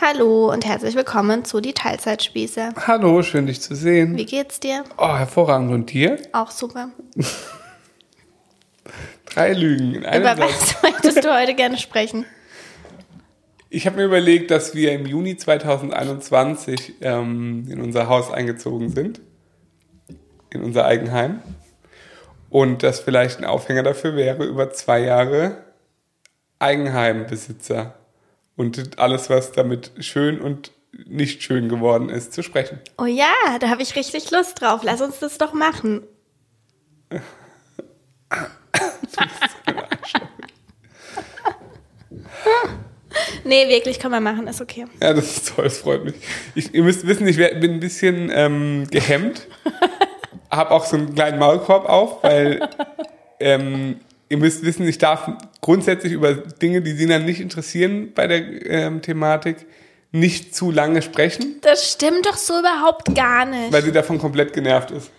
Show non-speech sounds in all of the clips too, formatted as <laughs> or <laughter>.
Hallo und herzlich willkommen zu die Teilzeitspieße. Hallo, schön dich zu sehen. Wie geht's dir? Oh, hervorragend. Und dir? Auch super. <laughs> Drei Lügen in einem Über was <laughs> möchtest du heute gerne sprechen? Ich habe mir überlegt, dass wir im Juni 2021 ähm, in unser Haus eingezogen sind. In unser Eigenheim. Und das vielleicht ein Aufhänger dafür wäre, über zwei Jahre Eigenheimbesitzer und alles, was damit schön und nicht schön geworden ist, zu sprechen. Oh ja, da habe ich richtig Lust drauf. Lass uns das doch machen. <laughs> nee, wirklich, können wir machen, ist okay. Ja, das ist toll, das freut mich. Ich, ihr müsst wissen, ich bin ein bisschen ähm, gehemmt. <laughs> Hab auch so einen kleinen Maulkorb auf, weil ähm, ihr müsst wissen, ich darf grundsätzlich über Dinge, die Sina nicht interessieren bei der ähm, Thematik, nicht zu lange sprechen, Das stimmt doch so überhaupt gar nicht. weil sie davon komplett genervt ist.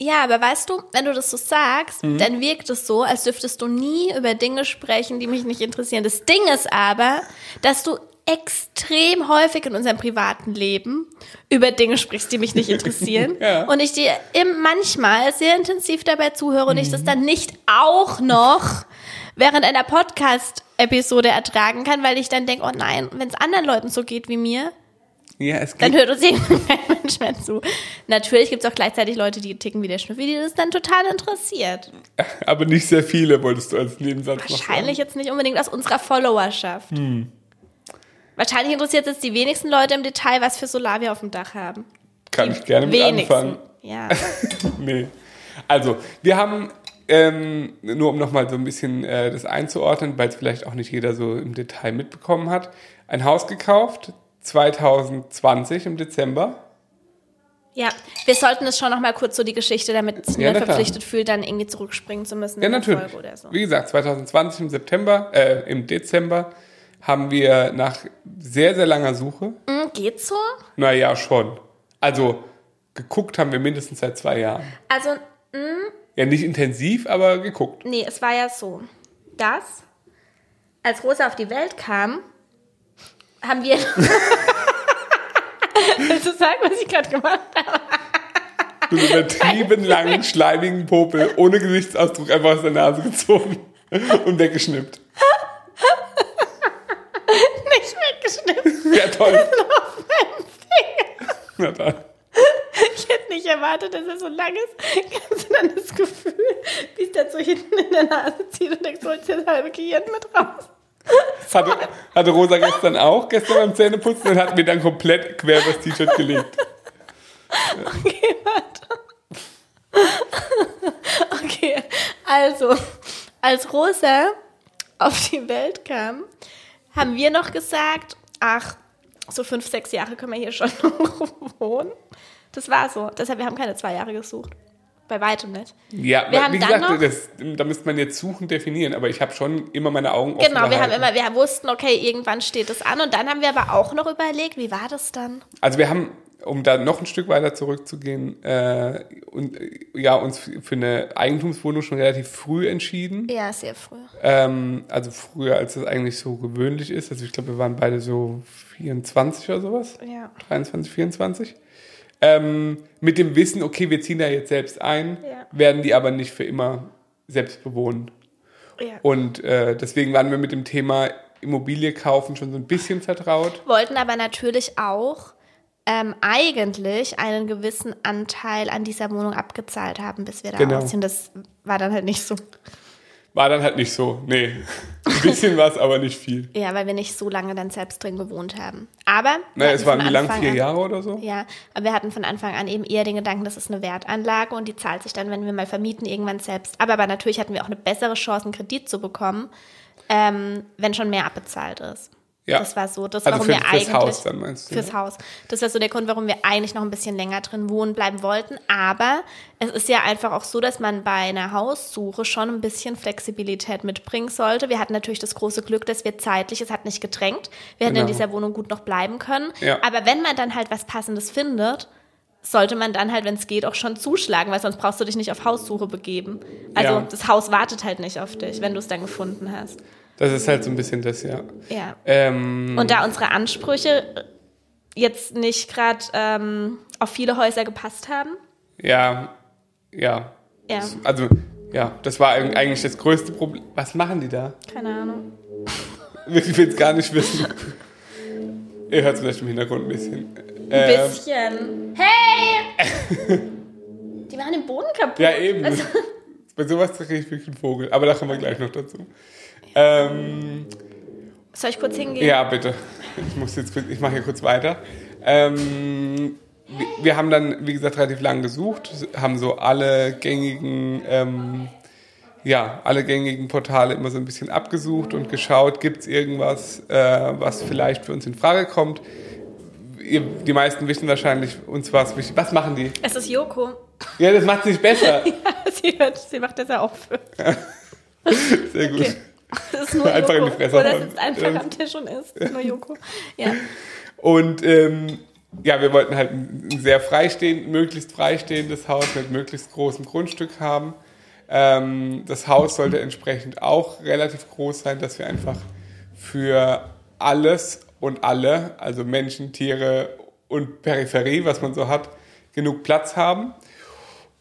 Ja, aber weißt du, wenn du das so sagst, Mhm. dann wirkt es so, als dürftest du nie über Dinge sprechen, die mich nicht interessieren. Das Ding ist aber, dass du extrem häufig in unserem privaten Leben über Dinge sprichst, die mich nicht interessieren. <laughs> Ja. Und ich dir manchmal sehr intensiv dabei zuhöre und ich Mhm. das dann nicht auch noch während einer Podcast-Episode ertragen kann, weil ich dann denke, oh nein, wenn es anderen Leuten so geht wie mir, Ja, es dann geht. hört uns irgendwann <laughs> kein Mensch mehr zu. Natürlich gibt es auch gleichzeitig Leute, die ticken wie der Schnüffel, die das dann total interessiert. Aber nicht sehr viele, wolltest du als Nebensatz. Wahrscheinlich jetzt nicht unbedingt aus unserer Followerschaft. Hm. Wahrscheinlich interessiert es jetzt die wenigsten Leute im Detail, was für Solar wir auf dem Dach haben. Kann ich gerne mit anfangen. Ja. <laughs> nee. Also, wir haben, ähm, nur um nochmal so ein bisschen äh, das einzuordnen, weil es vielleicht auch nicht jeder so im Detail mitbekommen hat, ein Haus gekauft, 2020 im Dezember. ja, wir sollten es schon noch mal kurz so die Geschichte, damit sich Ja, niemand na klar. verpflichtet fühlt, dann irgendwie zurückspringen zu müssen Ja, natürlich. Folge oder so. Wie gesagt, 2020 im September, äh, im Dezember haben wir nach sehr, sehr langer Suche, Hm, geht's so? naja, schon. Also, geguckt haben wir mindestens seit zwei Jahren. Also, Ja, nicht intensiv, aber geguckt. nee, es war ja so, dass als Rosa auf die Welt kam, haben wir. <laughs> Willst du sagen, was ich gerade gemacht habe? So einen übertrieben langen, schleimigen Popel ohne Gesichtsausdruck einfach aus der Nase gezogen und weggeschnippt. Weggeschnitten. Ja, toll. <laughs> Na dann. Ich hätte nicht erwartet, dass er so lang ist. Du dann das Gefühl, wie es dann so hinten in der Nase zieht und denkst, holst das halbe Gehirn mit raus? Hatte, hatte Rosa gestern auch, gestern beim Zähneputzen und hat mir dann komplett quer übers T-Shirt gelegt. Okay, warte. Okay, also, als Rosa auf die Welt kam, haben wir noch gesagt, ach, so fünf, sechs Jahre können wir hier schon noch <laughs> wohnen. Das war so. Deshalb, wir haben keine zwei Jahre gesucht. Bei weitem nicht. Ja, Wir haben wie gesagt, noch- das, da müsste man jetzt suchen definieren, aber ich habe schon immer meine Augen offen Genau, wir haben immer, wir wussten, okay, irgendwann steht es an. Und dann haben wir aber auch noch überlegt, wie war das dann? Also wir haben, um da noch ein Stück weiter zurückzugehen, äh, und, äh, ja, uns für eine Eigentumswohnung schon relativ früh entschieden. Ja, sehr früh. Ähm, also früher, als das eigentlich so gewöhnlich ist. Also ich glaube, wir waren beide so 24 oder sowas. Ja. 23, 24. Ähm, mit dem Wissen, okay, wir ziehen da jetzt selbst ein, Ja. werden die aber nicht für immer selbst bewohnen. ja. Und äh, deswegen waren wir mit dem Thema Immobilie kaufen schon so ein bisschen vertraut. Wollten aber natürlich auch ähm, eigentlich einen gewissen Anteil an dieser Wohnung abgezahlt haben, bis wir da Genau. ausziehen. Das war dann halt nicht so. War dann halt nicht so. Nee. <laughs> Ein bisschen was, aber nicht viel. Ja, weil wir nicht so lange dann selbst drin gewohnt haben. Aber. Naja, es waren wie lang? Vier an- Jahre oder so? Ja, aber wir hatten von Anfang an eben eher den Gedanken, das ist eine Wertanlage und die zahlt sich dann, wenn wir mal vermieten, irgendwann selbst. Aber, aber natürlich hatten wir auch eine bessere Chance, einen Kredit zu bekommen, ähm, wenn schon mehr abbezahlt ist. Ja. Das war so, das Also warum für- wir fürs eigentlich Haus dann meinst du, fürs ne? Haus. Das war so der Grund, warum wir eigentlich noch ein bisschen länger drin wohnen bleiben wollten. Aber es ist ja einfach auch so, dass man bei einer Haussuche schon ein bisschen Flexibilität mitbringen sollte. Wir hatten natürlich das große Glück, dass wir zeitlich, es hat nicht gedrängt. Wir hätten in Genau. dieser Wohnung gut noch bleiben können. Ja. Aber wenn man dann halt was Passendes findet, sollte man dann halt, wenn es geht, auch schon zuschlagen, weil sonst brauchst du dich nicht auf Haussuche begeben. Also Ja. das Haus wartet halt nicht auf dich, wenn du es dann gefunden hast. Das ist halt so ein bisschen das, ja. Ja. Ähm, Und da unsere Ansprüche jetzt nicht gerade ähm, auf viele Häuser gepasst haben. ja, ja. Ja, Also, ja, das war eig- eigentlich das größte Problem. Was machen die da? keine Ahnung. <laughs> Ich will es gar nicht wissen. Ihr hört es vielleicht im Hintergrund ein bisschen. Ein Ähm, bisschen. Hey! <laughs> Die machen den Boden kaputt. Ja, eben. Also, Bei sowas kriege ich wirklich einen Vogel. Aber da kommen wir gleich noch dazu. Ähm, soll ich kurz hingehen? ja, bitte. Ich muss jetzt ich mache hier kurz weiter. Ähm, wir, haben dann, wie gesagt, relativ lang gesucht, haben so alle gängigen, ähm, ja, alle gängigen Portale immer so ein bisschen abgesucht und geschaut, gibt es irgendwas, äh, was vielleicht für uns in Frage kommt. Ihr, die meisten wissen wahrscheinlich uns was. wichtig- Was machen die? Es ist Joko. Ja, das macht es nicht besser. <laughs> sie, hört, sie macht das ja auch für. <laughs> Sehr gut. Okay. <laughs> Das ist nur Einfach in Joko. die Fresse Oder sitzt einfach am Tisch und isst. Nur Joko. Ja. Und ähm, ja, wir wollten halt ein ein sehr freistehend, möglichst freistehendes Haus mit möglichst großem Grundstück haben. Ähm, das Haus sollte entsprechend auch relativ groß sein, dass wir einfach für alles und alle, also Menschen, Tiere und Peripherie, was man so hat, genug Platz haben.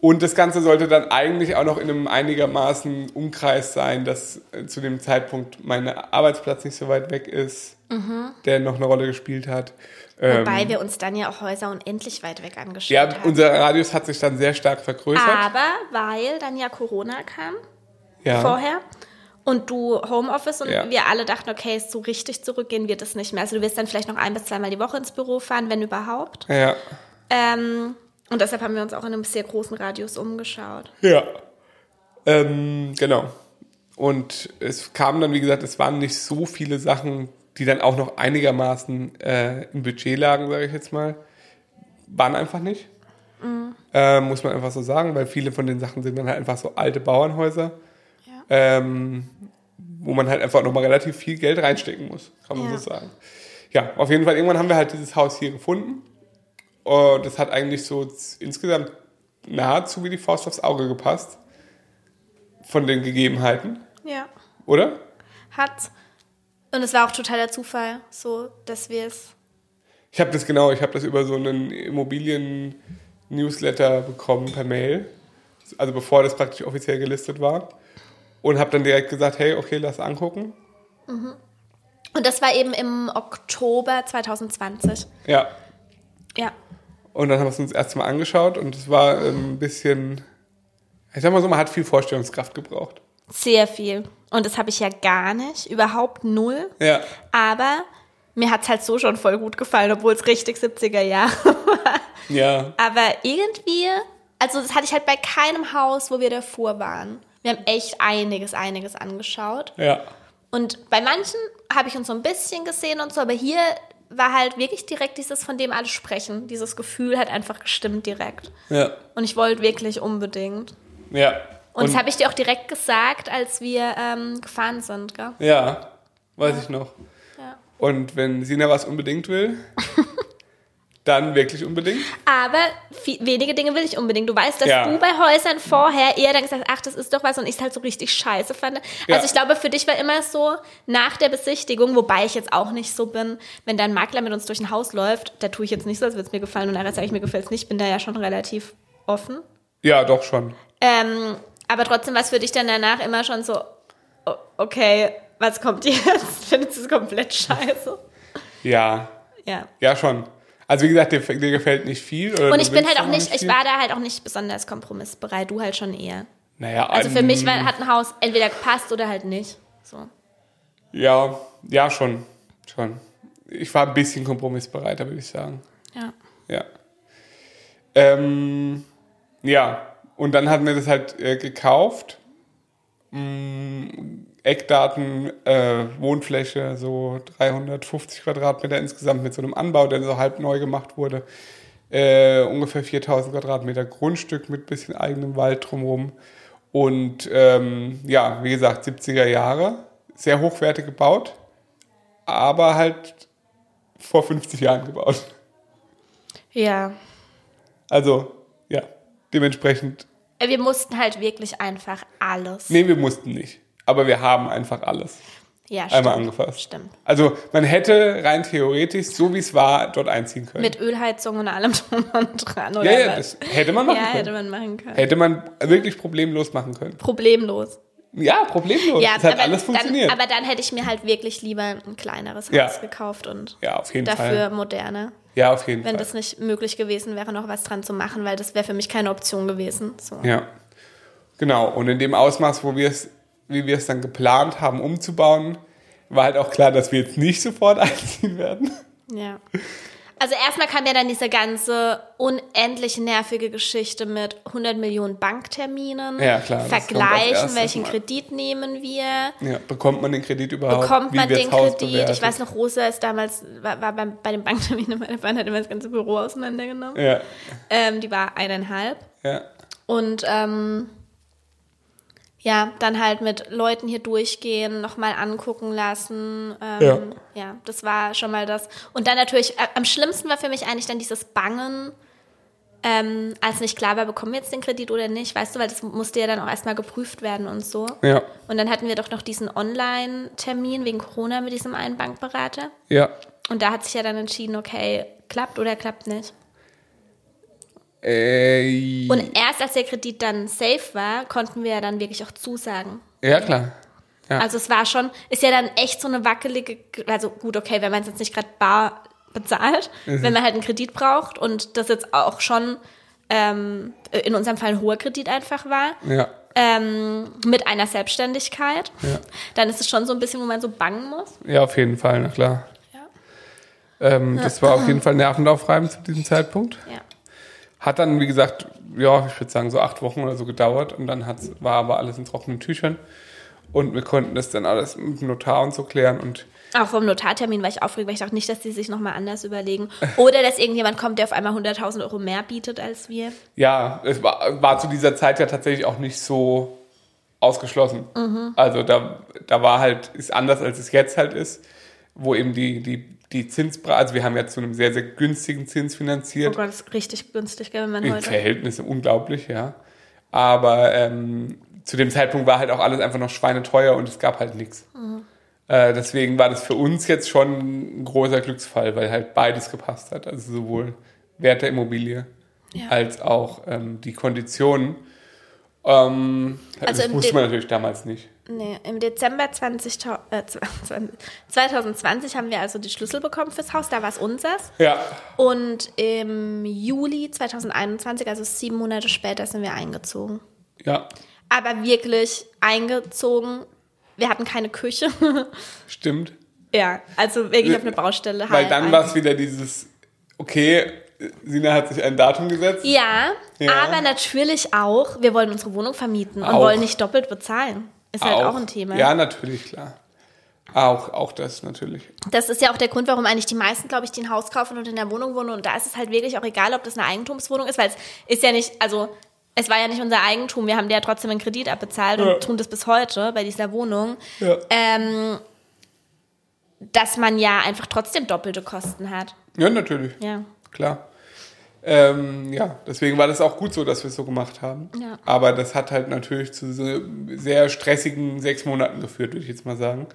Und das Ganze sollte dann eigentlich auch noch in einem einigermaßen Umkreis sein, dass äh, zu dem Zeitpunkt mein Arbeitsplatz nicht so weit weg ist, der noch eine Rolle gespielt hat. Ähm, Wobei wir uns dann ja auch Häuser unendlich weit weg angeschaut ja, haben. unser Radius hat sich dann sehr stark vergrößert. Aber weil dann ja Corona kam ja. vorher und du Homeoffice und Ja. wir alle dachten, okay, so richtig zurückgehen wird es nicht mehr. Also du wirst dann vielleicht noch ein bis zweimal die Woche ins Büro fahren, wenn überhaupt. Ja. Ähm, und deshalb haben wir uns auch in einem sehr großen Radius umgeschaut. Ja. Ähm, genau. Und es kam dann, wie gesagt, es waren nicht so viele Sachen, die dann auch noch einigermaßen äh, im Budget lagen, sage ich jetzt mal. Waren einfach nicht. Äh, muss man einfach so sagen, weil viele von den Sachen sind dann halt einfach so alte Bauernhäuser, Ja. ähm, wo man halt einfach nochmal relativ viel Geld reinstecken muss, kann man Ja. so sagen. Ja, auf jeden Fall, irgendwann haben wir halt dieses Haus hier gefunden. Und das hat eigentlich so insgesamt nahezu wie die Faust aufs Auge gepasst. Von den Gegebenheiten, Ja. oder? Hat. Und es war auch totaler Zufall, so, dass wir es. Ich habe das genau, ich habe das über so einen Immobilien-Newsletter bekommen per Mail. Also bevor das praktisch offiziell gelistet war. Und habe dann direkt gesagt, hey, okay, lass angucken. Und das war eben im Oktober 2020. Ja. Ja. Und dann haben wir es uns erst mal angeschaut und es war ähm, ein bisschen, ich sag mal so, man hat viel Vorstellungskraft gebraucht. Sehr viel. Und das habe ich ja gar nicht. Überhaupt null. Ja. Aber mir hat es halt so schon voll gut gefallen, obwohl es richtig 70er Jahre <laughs> war. Ja. Aber irgendwie, also das hatte ich halt bei keinem Haus, wo wir davor waren. Wir haben echt einiges, einiges angeschaut. Ja. Und bei manchen habe ich uns so ein bisschen gesehen und so, aber hier war halt wirklich direkt dieses, von dem alle sprechen. Dieses Gefühl hat einfach gestimmt direkt. Ja. Und ich wollte wirklich unbedingt. Ja. Und, das habe ich dir auch direkt gesagt, als wir ähm, gefahren sind, gell? ja, weiß ich noch. Ja. Und wenn Sina was unbedingt will, <laughs> dann wirklich unbedingt. Aber viel, wenige Dinge will ich unbedingt. Du weißt, dass Ja. du bei Häusern vorher eher dann gesagt hast, ach, das ist doch was und ich es halt so richtig scheiße fand. Ja. Also ich glaube, für dich war immer so, nach der Besichtigung, wobei ich jetzt auch nicht so bin, wenn dein Makler mit uns durch ein Haus läuft, da tue ich jetzt nicht so, als würde es mir gefallen und nachher sage ich, mir gefällt es nicht, bin da ja schon relativ offen. Ja, doch schon. Ähm, aber trotzdem war es für dich dann danach immer schon so, okay, was kommt <laughs> jetzt? Findest du es komplett scheiße? Ja, Ja. ja schon. Also wie gesagt, dir, dir gefällt nicht viel. Und ich bin halt auch nicht, ich war da halt auch nicht besonders kompromissbereit, du halt schon eher. Naja, Also für mich war, hat ein Haus entweder gepasst oder halt nicht. So. Ja, ja, schon. Schon. Ich war ein bisschen kompromissbereiter, würde ich sagen. Ja. Ja. Ähm, ja, und dann hatten wir das halt äh, gekauft. Mm, Eckdaten, äh, Wohnfläche, so 350 Quadratmeter insgesamt mit so einem Anbau, der so halb neu gemacht wurde. Äh, ungefähr 4000 Quadratmeter Grundstück mit bisschen eigenem Wald drumherum. Und ähm, ja, wie gesagt, 70er Jahre, sehr hochwertig gebaut, aber halt vor 50 Jahren gebaut. Ja. Also, ja, dementsprechend. Äh, Wir mussten halt wirklich einfach alles. Nee, wir mussten nicht. Aber wir haben einfach alles. Ja, einmal stimmt. angefasst. Stimmt. Also man hätte rein theoretisch, so wie es war, dort einziehen können. Mit Ölheizung und allem <laughs> drum und dran, oder ja, ja, was? das hätte man machen ja, können. hätte man machen können. Hätte man wirklich problemlos machen können. Problemlos. Ja, problemlos. Ja, es hat aber alles funktioniert. Dann, aber dann hätte ich mir halt wirklich lieber ein kleineres Haus Ja. gekauft und ja, auf jeden dafür Fall. moderne. Ja, auf jeden Wenn Fall. das nicht möglich gewesen wäre, noch was dran zu machen, weil das wäre für mich keine Option gewesen. So. Ja, genau. Und in dem Ausmaß, wo wir es, wie wir es dann geplant haben, umzubauen, war halt auch klar, dass wir jetzt nicht sofort <laughs> einziehen werden. Ja. Also erstmal kam ja dann diese ganze unendlich nervige Geschichte mit 100 Millionen Bankterminen. Ja, klar, Vergleichen, welchen mal. Kredit nehmen wir. Ja, bekommt man den Kredit überhaupt? Bekommt man den Kredit? Ich weiß noch, Rosa ist damals, war, war beim, bei den Bankterminen, <laughs> meine Freundin hat immer das ganze Büro auseinandergenommen. Ja, Ähm, die war eineinhalb. ja. Und ähm, ja, dann halt mit Leuten hier durchgehen, nochmal angucken lassen. Ähm, Ja. ja. das war schon mal das. Und dann natürlich, äh, am schlimmsten war für mich eigentlich dann dieses Bangen, ähm, als nicht klar war, bekommen wir jetzt den Kredit oder nicht, weißt du, weil das musste ja dann auch erstmal geprüft werden und so. Ja, Und dann hatten wir doch noch diesen Online-Termin wegen Corona mit diesem einen Bankberater. ja. Und da hat sich ja dann entschieden, okay, klappt oder klappt nicht. Äh, Und erst als der Kredit dann safe war, konnten wir ja dann wirklich auch zusagen. ja, klar. Ja. Also es war schon, ist ja dann echt so eine wackelige, also gut, okay, wenn man es jetzt nicht gerade bar bezahlt, Mhm. wenn man halt einen Kredit braucht und das jetzt auch schon ähm, in unserem Fall ein hoher Kredit einfach war, ja. ähm, mit einer Selbstständigkeit, Ja. dann ist es schon so ein bisschen, wo man so bangen muss. Ja, auf jeden Fall, na klar. Ja. Ähm, das war auf jeden Fall nervenaufreibend zu diesem Zeitpunkt. Ja. Hat dann, wie gesagt, ja, ich würde sagen, so acht Wochen oder so gedauert und dann hat's, war aber alles in trockenen Tüchern. Und wir konnten das dann alles mit dem Notar und so klären und Auch vom Notartermin war ich aufgeregt, weil ich dachte nicht, dass die sich nochmal anders überlegen. Oder dass irgendjemand kommt, der auf einmal 100.000 Euro mehr bietet als wir. ja, es war, war zu dieser Zeit ja tatsächlich auch nicht so ausgeschlossen. Mhm. Also da, da war halt, ist anders als es jetzt halt ist, wo eben die, die, die Zinspreise, also wir haben ja zu einem sehr, sehr günstigen Zins Oh finanziert. Gott, das ist richtig günstig, gell, wenn man In heute. Verhältnissen unglaublich, ja. Aber ähm, zu dem Zeitpunkt war halt auch alles einfach noch schweineteuer und es gab halt nichts. Mhm. Äh, deswegen war das für uns jetzt schon ein großer Glücksfall, weil halt beides gepasst hat. Also sowohl Wert der Immobilie Ja. als auch ähm, die Konditionen. Ähm, Also das im wusste man natürlich damals nicht. Nee, im Dezember 20, äh, 20, 2020 haben wir also die Schlüssel bekommen fürs Haus, da war es unseres. Ja, Und im Juli 2021, also sieben Monate später, sind wir eingezogen. ja, Aber wirklich eingezogen. Wir hatten keine Küche. <laughs> stimmt. ja, also wirklich auf eine Baustelle. Weil halt dann war es wieder dieses, okay, Sina hat sich ein Datum gesetzt. Ja, Ja. aber natürlich auch, wir wollen unsere Wohnung vermieten und Auch. wollen nicht doppelt bezahlen. Ist halt auch ein Thema. Ja, natürlich, klar. Auch, auch das natürlich. Das ist ja auch der Grund, warum eigentlich die meisten, glaube ich, die ein Haus kaufen und in der Wohnung wohnen. Und da ist es halt wirklich auch egal, ob das eine Eigentumswohnung ist, weil es ist ja nicht, also es war ja nicht unser Eigentum. Wir haben ja trotzdem einen Kredit abbezahlt Ja. und tun das bis heute bei dieser Wohnung. Ja. Ähm, dass man ja einfach trotzdem doppelte Kosten hat. Ja, natürlich. Ja. Klar. Ähm, ja, deswegen war das auch gut so, dass wir es so gemacht haben. Ja. Aber das hat halt natürlich zu so sehr stressigen sechs Monaten geführt, würde ich jetzt mal sagen.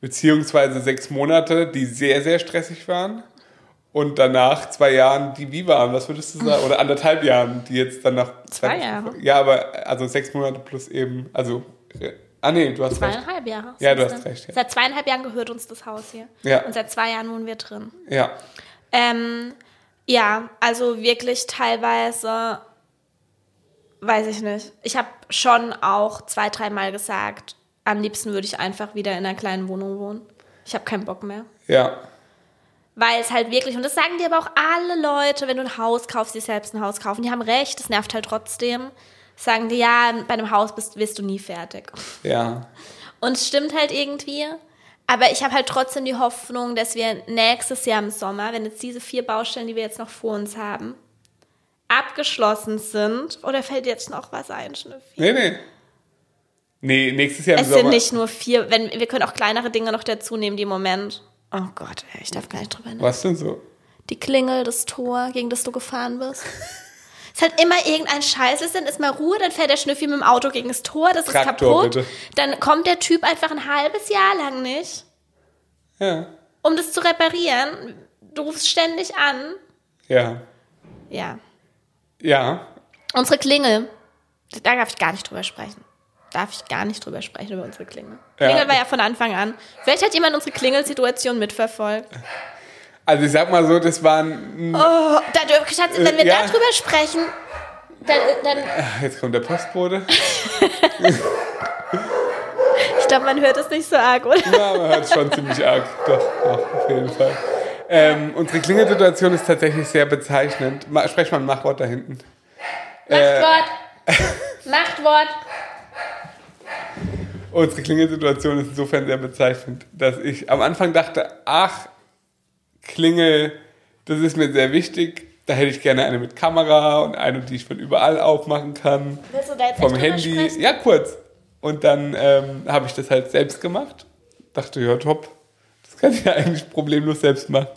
Beziehungsweise sechs Monate, die sehr, sehr stressig waren. Und danach zwei Jahren, die wie waren, was würdest du sagen? Oder anderthalb Jahren, die jetzt dann nach Zwei Jahre. Ja, aber also sechs Monate plus eben, also, äh, ah nee, du hast recht. Zweieinhalb Jahre. Ja, du hast recht, ja. Seit zweieinhalb Jahren gehört uns das Haus hier. Ja. Und seit zwei Jahren wohnen wir drin. Ja, Ähm, ja, also wirklich teilweise, weiß ich nicht. Ich habe schon auch zwei, dreimal gesagt, am liebsten würde ich einfach wieder in einer kleinen Wohnung wohnen. Ich habe keinen Bock mehr. ja, Weil es halt wirklich, und das sagen dir aber auch alle Leute, wenn du ein Haus kaufst, die selbst ein Haus kaufen, die haben recht, das nervt halt trotzdem. Sagen die, ja, bei einem Haus bist, wirst du nie fertig. ja. Und es stimmt halt irgendwie. Aber ich habe halt trotzdem die Hoffnung, dass wir nächstes Jahr im Sommer, wenn jetzt diese vier Baustellen, die wir jetzt noch vor uns haben, abgeschlossen sind. Oder fällt jetzt noch was ein, Schnüffi? Nee, nee. Nee, nächstes Jahr im Es sind Sommer. nicht nur vier, wenn, wir können auch kleinere Dinge noch dazu nehmen, die im Moment. Oh Gott, ey, ich darf gar nicht drüber nachdenken. Was denn so? Die Klingel, das Tor, gegen das du gefahren bist. <laughs> Es ist halt immer irgendein Scheiß. Ist dann ist mal Ruhe, dann fährt der Schnüffi mit dem Auto gegen das Tor, das Traktor, ist kaputt. bitte. Dann kommt der Typ einfach ein halbes Jahr lang nicht, Ja. um das zu reparieren. Du rufst ständig an. Ja. Ja. Ja. Unsere Klingel, da darf ich gar nicht drüber sprechen. Darf ich gar nicht drüber sprechen über unsere Klingel. Ja. Klingel war ja von Anfang an. Vielleicht hat jemand unsere Klingelsituation mitverfolgt. Also ich sag mal so, das waren. Oh, da, Schatz, wenn wir ja. darüber sprechen, dann, dann Ach, Jetzt kommt der Postbote. <laughs> ich glaube, man hört es nicht so arg, oder? Ja, man hört es schon ziemlich arg. Doch, doch, auf jeden Fall. Ähm, unsere Klingelsituation ist tatsächlich sehr bezeichnend. Ma sprech mal ein Machwort da hinten. Äh, Machtwort. Machtwort. Unsere Klingelsituation ist insofern sehr bezeichnend, dass ich am Anfang dachte, ach, Klingel, das ist mir sehr wichtig. Da hätte ich gerne eine mit Kamera und eine, die ich von überall aufmachen kann. Willst du da jetzt Vom Handy. sprechen? Ja, kurz. Und dann ähm, habe ich das halt selbst gemacht. Dachte, ja, top. Das kann ich ja <laughs> eigentlich problemlos selbst machen.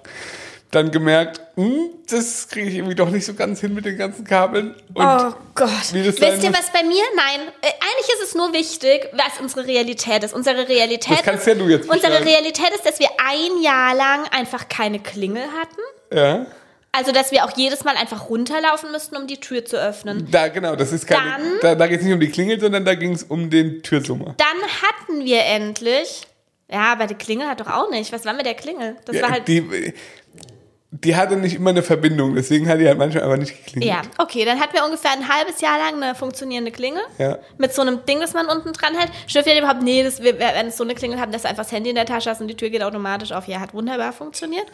Dann gemerkt, hm, das kriege ich irgendwie doch nicht so ganz hin mit den ganzen Kabeln. Und Oh Gott. wie das sein Wisst ihr, was bei mir? Nein. Äh, eigentlich ist es nur wichtig, was unsere Realität ist. Unsere Realität Das kannst ja du jetzt Unsere. Realität ist, dass wir ein Jahr lang einfach keine Klingel hatten. ja, Also, dass wir auch jedes Mal einfach runterlaufen müssten, um die Tür zu öffnen. da genau, das ist keine, Dann- da, da geht es nicht um die Klingel, sondern da ging es um den Türsummer. Dann hatten wir endlich. Ja, aber die Klingel hat doch auch nicht. Was war mit der Klingel? Das Ja, war halt. die, die hatte nicht immer eine Verbindung, deswegen hat die halt manchmal einfach nicht geklingelt. Ja, okay, dann hatten wir ungefähr ein halbes Jahr lang eine funktionierende Klingel. Ja. Mit so einem Ding, das man unten dran hält. Schnüffelt ihr überhaupt, nee, das, wir werden so eine Klingel haben, dass du einfach das Handy in der Tasche hast und die Tür geht automatisch auf. Ja, hat wunderbar funktioniert.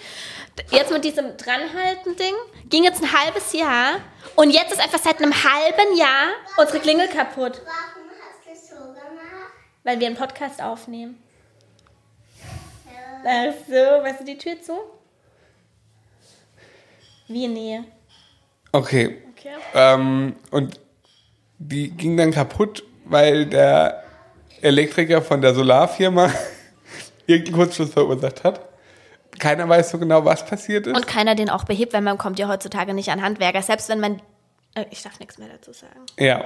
Jetzt mit diesem Dranhalten-Ding ging jetzt ein halbes Jahr und jetzt ist einfach seit einem halben Jahr unsere Klingel kaputt, Warum hast du es so gemacht? weil wir einen Podcast aufnehmen. Ach so, weißt du die Tür zu? Wie Nähe. Okay. Okay. Ähm, und die ging dann kaputt, weil der Elektriker von der Solarfirma <laughs> irgendeinen Kurzschluss verursacht hat. Keiner weiß so genau, was passiert ist. Und keiner den auch behebt, weil man kommt ja heutzutage nicht an Handwerker. Selbst wenn man. Äh, Ich darf nichts mehr dazu sagen. ja.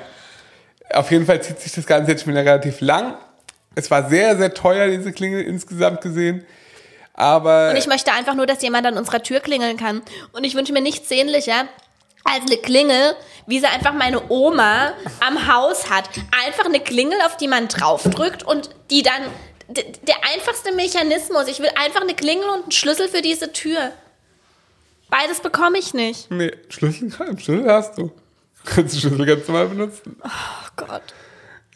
Auf jeden Fall zieht sich das Ganze jetzt schon wieder relativ lang. Es war sehr, sehr teuer, diese Klingel insgesamt gesehen. Aber Und ich möchte einfach nur, dass jemand an unserer Tür klingeln kann. Und ich wünsche mir nichts sehnlicher als eine Klingel, wie sie einfach meine Oma am Haus hat. Einfach eine Klingel, auf die man draufdrückt und die dann. Der einfachste Mechanismus. Ich will einfach eine Klingel und einen Schlüssel für diese Tür. Beides bekomme ich nicht. nee, Schlüssel, <laughs> Schlüssel hast du. Kannst du Schlüssel ganz normal benutzen. Oh Gott.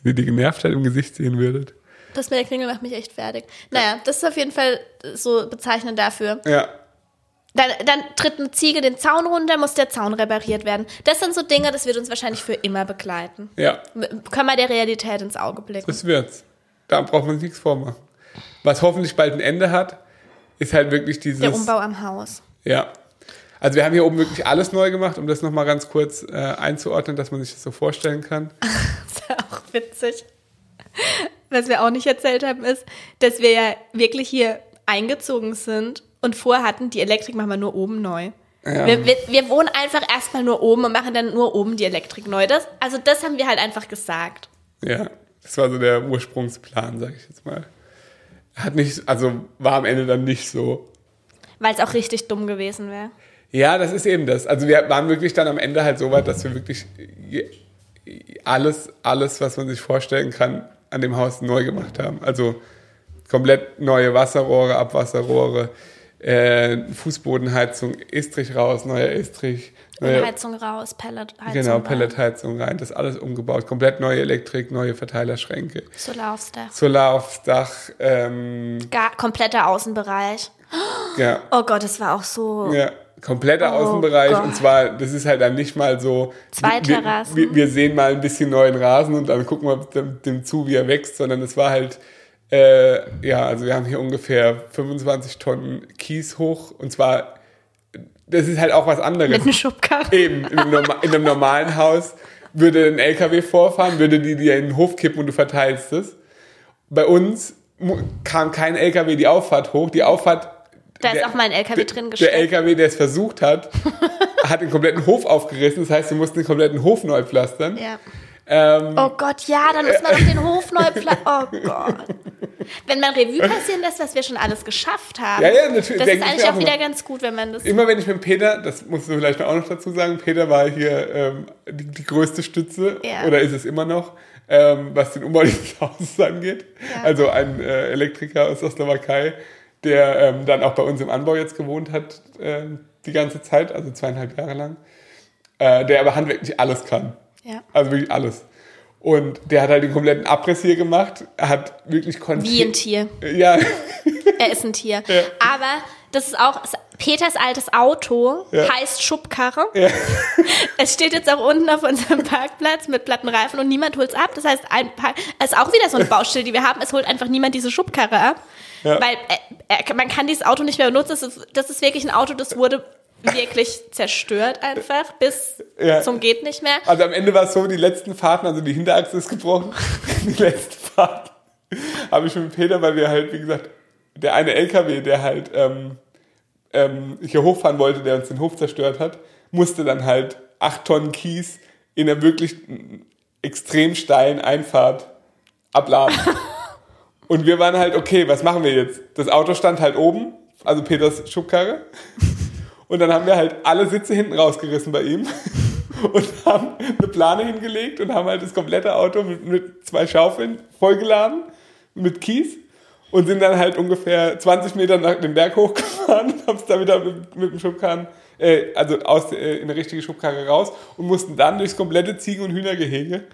Wenn ihr die Genervtheit im Gesicht sehen würdet. Das mit der Klingel macht mich echt fertig. Naja, das ist auf jeden Fall so bezeichnend dafür. Ja. Dann, dann tritt eine Ziege den Zaun runter, muss der Zaun repariert werden. Das sind so Dinge, das wird uns wahrscheinlich für immer begleiten. Ja. Können wir der Realität ins Auge blicken. Das wird's. Da braucht man nichts vormachen. Was hoffentlich bald ein Ende hat, ist halt wirklich dieses. Der Umbau am Haus. Ja. Also wir haben hier oben wirklich alles neu gemacht, um das nochmal ganz kurz äh, einzuordnen, dass man sich das so vorstellen kann. <laughs> Das ist ja auch witzig. Was wir auch nicht erzählt haben, ist, dass wir ja wirklich hier eingezogen sind und vorhatten, die Elektrik machen wir nur oben neu. Ja. Wir, wir, wir wohnen einfach erstmal nur oben und machen dann nur oben die Elektrik neu. Das, also das haben wir halt einfach gesagt. Ja. Das war so der Ursprungsplan, sag ich jetzt mal. Hat nicht, also war am Ende dann nicht so. Weil es auch richtig dumm gewesen wäre. Ja, das ist eben das. Also wir waren wirklich dann am Ende halt so weit, dass wir wirklich alles, alles, was man sich vorstellen kann, an dem Haus neu gemacht haben. Also komplett neue Wasserrohre, Abwasserrohre, äh, Fußbodenheizung, Estrich raus, neuer Estrich, neue, Heizung raus, Pelletheizung genau, rein, Pelletheizung rein, das alles umgebaut, komplett neue Elektrik, neue Verteilerschränke, Solar aufs Dach. Solar aufs Dach, ähm, Gar, kompletter Außenbereich. ja, Oh Gott, das war auch so. Ja, kompletter Oh Außenbereich Gott. und zwar, das ist halt dann nicht mal so, Zwei wir, Terrassen. wir, wir sehen mal ein bisschen neuen Rasen und dann gucken wir dem, dem zu, wie er wächst, sondern es war halt, äh, ja, also wir haben hier ungefähr 25 Tonnen Kies hoch und zwar, das ist halt auch was anderes. Mit einem Schubkarren. Eben, in einem, in einem normalen Haus würde ein LKW vorfahren, würde die dir in den Hof kippen und du verteilst es. Bei uns kam kein LKW die Auffahrt hoch. Die Auffahrt. Da ist auch mal ein LKW der, drin Der gesteckt. LKW, der es versucht hat, <laughs> hat den kompletten Hof aufgerissen. Das heißt, wir mussten den kompletten Hof neu pflastern. Ja. Ähm, Oh Gott, ja, dann muss man doch den Hof neu pflanzen. <laughs> Oh Gott. Wenn man Revue passieren lässt, was wir schon alles geschafft haben. Ja, ja, natürlich, Das ist ich eigentlich auch auch wieder ganz gut, wenn man das. immer wenn ich mit Peter, das musst du vielleicht auch noch dazu sagen, Peter war hier ähm, die, die größte Stütze Ja. oder ist es immer noch, ähm, was den Umbau dieses <laughs> Hauses angeht. Ja. Also ein äh, Elektriker aus der Slowakei, der ähm, dann auch bei uns im Anbau jetzt gewohnt hat äh, die ganze Zeit, also zweieinhalb Jahre lang, äh, der aber handwerklich alles kann. Ja. Also wirklich alles. Und der hat halt den kompletten Abriss hier gemacht, hat wirklich konnte. Wie ein Tier. Ja, <laughs> Er ist ein Tier. Ja. Aber das ist auch Peters altes Auto, Ja. heißt Schubkarre. Ja. <laughs> Es steht jetzt auch unten auf unserem Parkplatz mit platten Reifen und niemand holt es ab. Das heißt, ein Park es ist auch wieder so eine Baustelle, die wir haben. Es holt einfach niemand diese Schubkarre ab. Ja. Weil äh, äh, man kann dieses Auto nicht mehr benutzen. Das ist, das ist wirklich ein Auto, das wurde wirklich zerstört einfach bis Ja. zum geht nicht mehr. Also am Ende war es so, die letzten Fahrten, also die Hinterachse ist gebrochen. <laughs> Die letzten Fahrten habe ich mit Peter, weil wir halt, wie gesagt, der eine LKW, der halt ähm, ähm, hier hochfahren wollte, der uns den Hof zerstört hat, musste dann halt acht Tonnen Kies in einer wirklich extrem steilen Einfahrt abladen. <laughs> Und wir waren halt, okay, was machen wir jetzt? Das Auto stand halt oben, also Peters Schubkarre. Und dann haben wir halt alle Sitze hinten rausgerissen bei ihm <laughs> und haben eine Plane hingelegt und haben halt das komplette Auto mit, mit zwei Schaufeln vollgeladen mit Kies und sind dann halt ungefähr 20 Meter nach dem Berg hochgefahren und haben es da wieder mit, mit dem Schubkarren, äh, also aus, äh, in eine richtige Schubkarre raus und mussten dann durchs komplette Ziegen- und Hühnergehege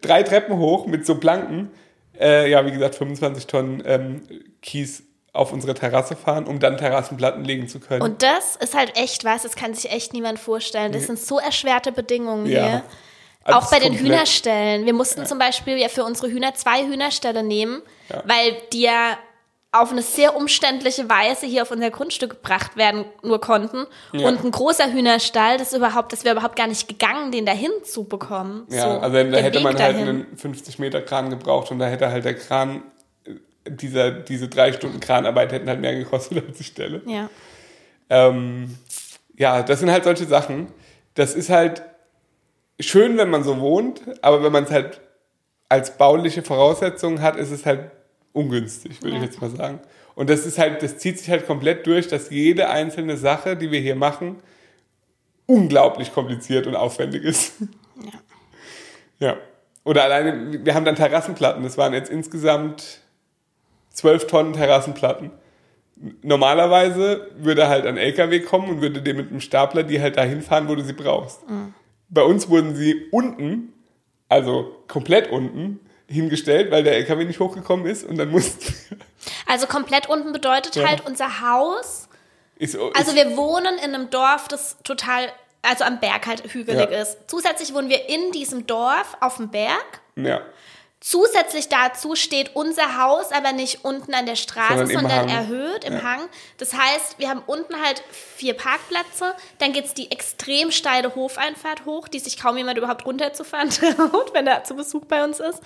drei Treppen hoch mit so Planken, äh, ja, wie gesagt, 25 Tonnen ähm, Kies auf unsere Terrasse fahren, um dann Terrassenplatten legen zu können. Und das ist halt echt was, das kann sich echt niemand vorstellen. Das sind so erschwerte Bedingungen Ja. hier. Also auch bei den komplett- Hühnerstellen. Wir mussten zum Beispiel ja für unsere Hühner zwei Hühnerställe nehmen, Ja. weil die ja auf eine sehr umständliche Weise hier auf unser Grundstück gebracht werden nur konnten. Ja. Und ein großer Hühnerstall, das überhaupt, das wäre überhaupt gar nicht gegangen, den dahin zu bekommen. Ja, so, also da hätte Weg man halt dahin. einen 50 Meter Kran gebraucht und da hätte halt der Kran, dieser, diese drei Stunden Kranarbeit hätten halt mehr gekostet <laughs> als die Stelle. Ja. Ähm, ja, das sind halt solche Sachen. Das ist halt schön, wenn man so wohnt, aber wenn man es halt als bauliche Voraussetzungen hat, ist es halt ungünstig, würde Ja. ich jetzt mal sagen. Und das ist halt, das zieht sich halt komplett durch, dass jede einzelne Sache, die wir hier machen, unglaublich kompliziert und aufwendig ist. Ja. Ja. Oder alleine, wir haben dann Terrassenplatten. Das waren jetzt insgesamt zwölf Tonnen Terrassenplatten. Normalerweise würde halt ein LKW kommen und würde dir mit einem Stapler die halt dahin fahren, wo du sie brauchst. Bei uns wurden sie unten, also komplett unten, hingestellt, weil der LKW nicht hochgekommen ist und dann mussten <laughs> Also komplett unten bedeutet Ja. halt unser Haus ist, Also ist, wir wohnen in einem Dorf, das total, also am Berg halt hügelig Ja. ist. Zusätzlich wohnen wir in diesem Dorf auf dem Berg. ja, Zusätzlich dazu steht unser Haus aber nicht unten an der Straße, Sondern sondern, erhöht im Ja. Hang. Das heißt, wir haben unten halt vier Parkplätze, dann geht's die extrem steile Hofeinfahrt hoch, die sich kaum jemand überhaupt runterzufahren <laughs> traut, wenn er zu Besuch bei uns ist.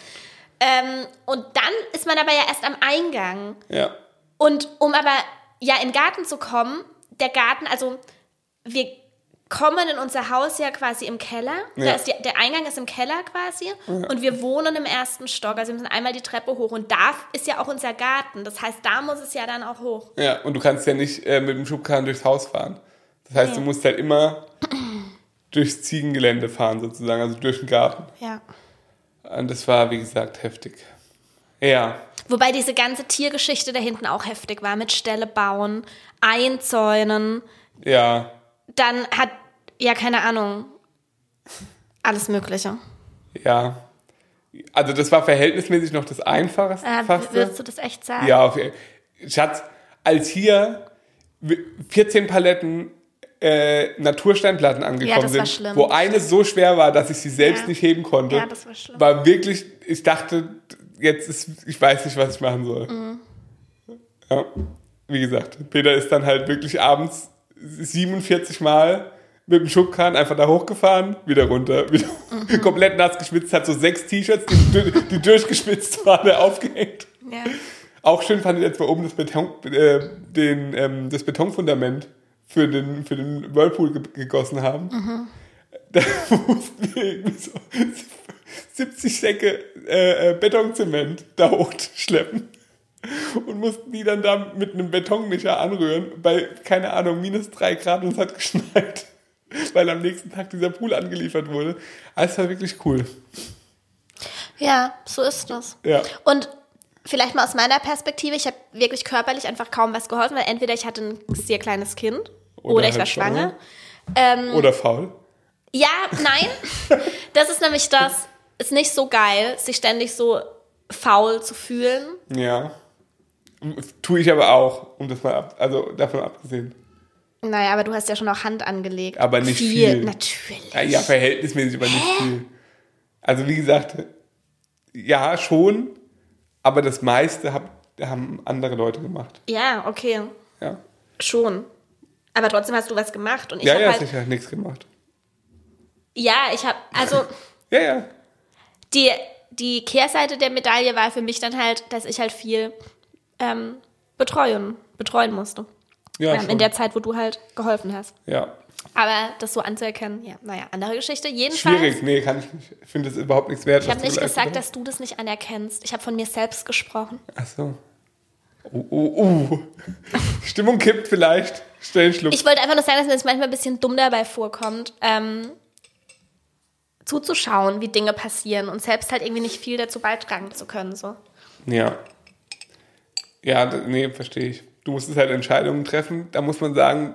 Ähm, und dann ist man aber ja erst am Eingang. ja, Und um aber ja in den Garten zu kommen, der Garten, also wir kommen in unser Haus ja quasi im Keller. Da Ja. ist die, der Eingang ist im Keller quasi und wir wohnen im ersten Stock. Also wir müssen einmal die Treppe hoch und da ist ja auch unser Garten. Das heißt, da muss es ja dann auch hoch. ja. Und du kannst ja nicht äh, mit dem Schubkarren durchs Haus fahren. Das heißt, Nee. du musst halt immer durchs Ziegengelände fahren sozusagen, also durch den Garten. Ja. Und das war, wie gesagt, heftig. Ja, Wobei diese ganze Tiergeschichte da hinten auch heftig war mit Ställe bauen, einzäunen. ja, Dann hat, ja, keine Ahnung, alles Mögliche. ja. Also das war verhältnismäßig noch das Einfachste. Äh, würdest du das echt sagen? ja, auf, Schatz, als hier 14 Paletten äh, Natursteinplatten angekommen war sind, wo eine so schwer war, dass ich sie selbst Ja. nicht heben konnte, Ja, das war schlimm. war wirklich, ich dachte, jetzt ist, ich weiß nicht, was ich machen soll. Mhm. Ja, wie gesagt, Peter ist dann halt wirklich abends 47 Mal mit dem Schubkarren einfach da hochgefahren, wieder runter, wieder Mhm. <laughs> komplett nass geschwitzt, hat so sechs T-Shirts, die, die durchgeschwitzt waren, <laughs> aufgehängt. Ja. Auch schön fand ich jetzt mal oben das, Beton, äh, den, ähm, das Betonfundament für den, für den Whirlpool ge gegossen haben, Mhm. <laughs> da mussten wir irgendwie so 70 Säcke äh, äh, Betonzement da hochschleppen und mussten die dann da mit einem Betonmischer anrühren bei, keine Ahnung, minus drei Grad und es hat geschneit, <laughs> weil am nächsten Tag dieser Pool angeliefert wurde. Also es war wirklich cool. Ja, so ist das. Ja. Und vielleicht mal aus meiner Perspektive, ich habe wirklich körperlich einfach kaum was geholfen, weil entweder ich hatte ein sehr kleines Kind oder, Oder ich war halt schwanger. Ähm, Oder faul. ja, nein. <laughs> das ist nämlich das, ist nicht so geil, sich ständig so faul zu fühlen. Ja. Tue ich aber auch, um das mal ab, also davon abgesehen. Naja, aber du hast ja schon auch Hand angelegt. Aber nicht viel. Natürlich. Ja, verhältnismäßig, aber nicht viel. Also wie gesagt, ja, schon, aber das meiste hab, haben andere Leute gemacht. Ja, okay. Ja, Schon. Aber trotzdem hast du was gemacht. Und ich ja, habe ja halt. sicher, nichts gemacht. Ja, ich habe. Also, Ja, ja. die, die Kehrseite der Medaille war für mich dann halt, dass ich halt viel ähm, betreuen, betreuen musste. Ja, ähm, in der Zeit, wo du halt geholfen hast. ja. Aber das so anzuerkennen, ja, naja, andere Geschichte. Jedenfalls. Schwierig, nee, kann ich finde das überhaupt nichts wert. Ich habe nicht gesagt, dass du das nicht anerkennst. Ich habe von mir selbst gesprochen. Ach so. Uh, uh, uh. Stimmung kippt vielleicht. Stell einen Schluck. Ich wollte einfach nur sagen, dass mir das manchmal ein bisschen dumm dabei vorkommt, ähm, zuzuschauen, wie Dinge passieren und selbst halt irgendwie nicht viel dazu beitragen zu können. So. Ja. Ja, nee, verstehe ich. Du musstest halt Entscheidungen treffen. Da muss man sagen,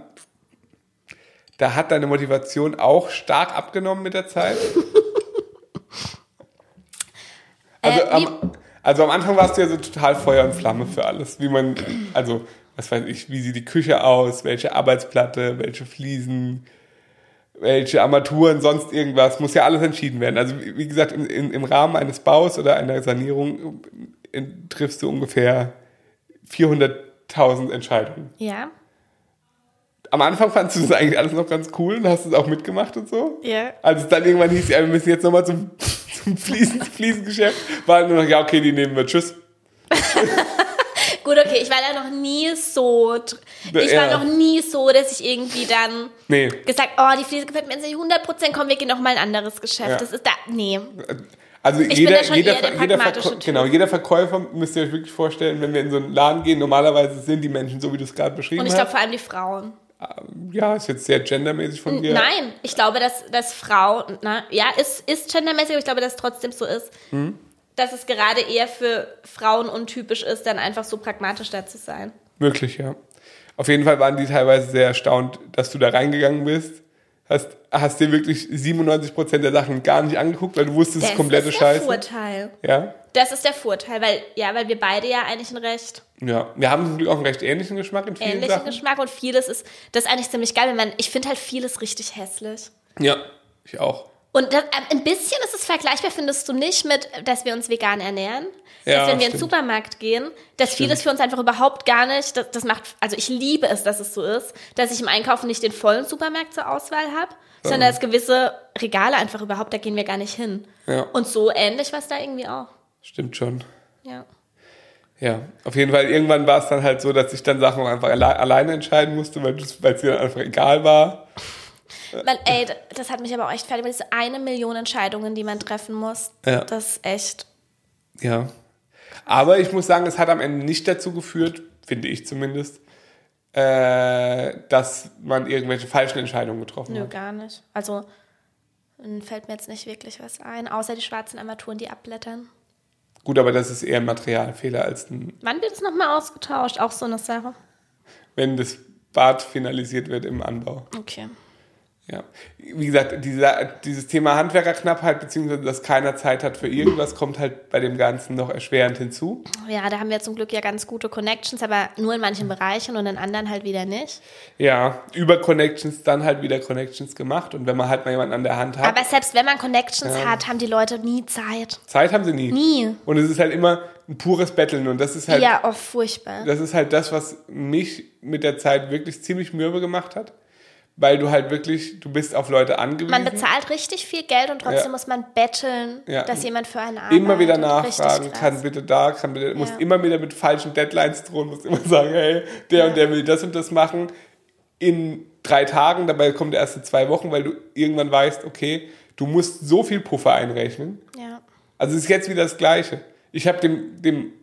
da hat deine Motivation auch stark abgenommen mit der Zeit. <laughs> Also, Äh, am, also am Anfang warst du ja so total Feuer und Flamme für alles. Wie man, also, was weiß ich, wie sieht die Küche aus, welche Arbeitsplatte, welche Fliesen, welche Armaturen, sonst irgendwas, muss ja alles entschieden werden. Also wie gesagt, im, im, im Rahmen eines Baus oder einer Sanierung äh, triffst du ungefähr 400.000 Entscheidungen. Ja. Am Anfang fandst du das eigentlich alles noch ganz cool und hast es auch mitgemacht und so. Ja. Als es dann irgendwann hieß, ja, wir müssen jetzt nochmal zum, <laughs> zum Fliesen, Fliesengeschäft, war nur noch, ja, okay, die nehmen wir, tschüss. <laughs> Gut, okay, ich war da noch nie so. Ich Ja. war noch nie so, dass ich irgendwie dann Nee, gesagt, oh, die Fliese gefällt mir jetzt nicht 100%, komm, wir gehen noch mal in ein anderes Geschäft. Ja. Das ist da. Nee. Also bin jeder, jeder, jeder, pragmatische Verkäu- Typ. genau, jeder Verkäufer müsst ihr euch wirklich vorstellen, wenn wir in so einen Laden gehen, normalerweise sind die Menschen so, wie du es gerade beschrieben Und ich glaube hast. vor allem die Frauen. Ja, ist jetzt sehr gendermäßig von dir. Nein, ich glaube, dass, dass Frauen, na, ja, ist, ist gendermäßig, aber ich glaube, dass es trotzdem so ist, Hm? dass es gerade eher für Frauen untypisch ist, dann einfach so pragmatisch da zu sein. Wirklich, ja. Auf jeden Fall waren die teilweise sehr erstaunt, dass du da reingegangen bist. Hast, hast dir wirklich 97% der Sachen gar nicht angeguckt, weil du wusstest, es ist komplette ist der Scheiße. Vorteil. Ja. Das ist der Vorteil, weil, ja, weil wir beide ja eigentlich ein recht Ja. Wir haben zum Glück auch einen recht ähnlichen Geschmack in vielen ähnlichen Sachen. Geschmack und vieles ist, das ist eigentlich ziemlich geil, wenn man, ich finde halt vieles richtig hässlich. Ja, ich auch. Und das, äh, ein bisschen ist es vergleichbar, findest du nicht, mit, dass wir uns vegan ernähren? Ja, dass wenn wir in den stimmt. Supermarkt gehen, dass vieles für uns einfach überhaupt gar nicht, das, das macht, also ich liebe es, dass es so ist, dass ich im Einkaufen nicht den vollen Supermarkt zur Auswahl habe, sondern dass gewisse Regale einfach überhaupt, da gehen wir gar nicht hin. Ja. Und so ähnlich war es da irgendwie auch. Stimmt schon. Ja. Ja, auf jeden Fall. Irgendwann war es dann halt so, dass ich dann Sachen einfach alle alleine entscheiden musste, weil es weil es dir dann einfach egal war. Man, ey, das hat mich aber auch echt fertig, weil diese eine Million Entscheidungen, die man treffen muss, Ja. das ist echt, Ja. Aber ich muss sagen, es hat am Ende nicht dazu geführt, finde ich zumindest, äh, dass man irgendwelche falschen Entscheidungen getroffen nö, hat. gar nicht. Also, fällt mir jetzt nicht wirklich was ein, außer die schwarzen Armaturen, die abblättern. Gut, aber das ist eher ein Materialfehler, als ein, Wann wird es nochmal ausgetauscht? Auch so eine Sache. wenn das Bad finalisiert wird im Anbau. Okay. Ja. Wie gesagt, dieser, dieses Thema Handwerkerknappheit, beziehungsweise dass keiner Zeit hat für irgendwas, kommt halt bei dem Ganzen noch erschwerend hinzu. Ja, da haben wir zum Glück ja ganz gute Connections, aber nur in manchen Bereichen und in anderen halt wieder nicht. Ja, über Connections dann halt wieder Connections gemacht und wenn man halt mal jemanden an der Hand hat, Aber selbst wenn man Connections hat, haben die Leute nie Zeit. Zeit haben sie nie. Nie. Und es ist halt immer ein pures Betteln und das ist halt Ja, oh, furchtbar. das ist halt das, was mich mit der Zeit wirklich ziemlich mürbe gemacht hat, weil du halt wirklich, du bist auf Leute angewiesen. Man bezahlt richtig viel Geld und trotzdem Ja. muss man betteln, Ja. dass jemand für einen arbeitet. immer wieder nachfragen, kann bitte da, kann bitte, musst Ja. immer wieder mit falschen Deadlines drohen, musst immer <laughs> sagen, hey, der und der will das und das machen. in drei Tagen, dabei kommt der erste zwei Wochen, weil du irgendwann weißt, okay, du musst so viel Puffer einrechnen. Ja. Also es ist jetzt wieder das Gleiche. Ich habe dem, dem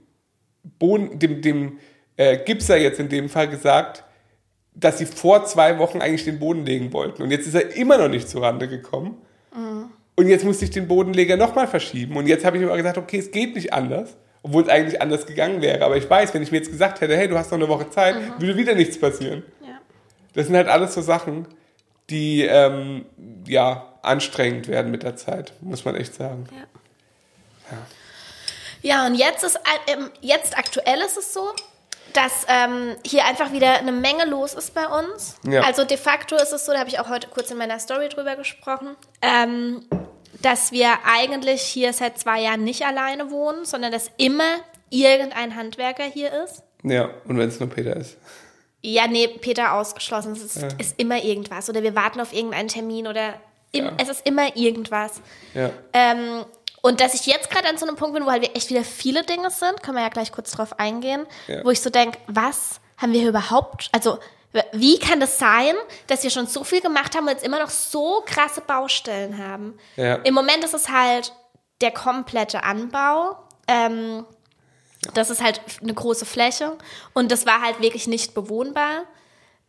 Boden, dem, dem äh, Gipser jetzt in dem Fall gesagt, dass sie vor zwei Wochen eigentlich den Boden legen wollten. Und jetzt ist er immer noch nicht zur Rande gekommen. Und jetzt musste ich den Bodenleger nochmal verschieben. Und jetzt habe ich mir gesagt, okay, es geht nicht anders. Obwohl es eigentlich anders gegangen wäre. Aber ich weiß, wenn ich mir jetzt gesagt hätte, hey, du hast noch eine Woche Zeit, würde wieder nichts passieren. Ja. Das sind halt alles so Sachen, die ähm, ja anstrengend werden mit der Zeit, muss man echt sagen. Ja, und jetzt ist ähm, jetzt aktuell ist es so, dass ähm, hier einfach wieder eine Menge los ist bei uns. Ja. Also de facto ist es so, da habe ich auch heute kurz in meiner Story drüber gesprochen, ähm, dass wir eigentlich hier seit zwei Jahren nicht alleine wohnen, sondern dass immer irgendein Handwerker hier ist. Ja, und wenn es nur Peter ist. Ja, nee, Peter ausgeschlossen. Es ist, ist immer irgendwas. Oder wir warten auf irgendeinen Termin oder im, Ja. es ist immer irgendwas. Ja. Ähm, und dass ich jetzt gerade an so einem Punkt bin, wo halt wir echt wieder viele Dinge sind, können wir ja gleich kurz drauf eingehen, Ja. wo ich so denke, was haben wir hier überhaupt, also wie kann das sein, dass wir schon so viel gemacht haben und jetzt immer noch so krasse Baustellen haben? Ja. Im Moment ist es halt der komplette Anbau. Ähm, das ist halt eine große Fläche und das war halt wirklich nicht bewohnbar.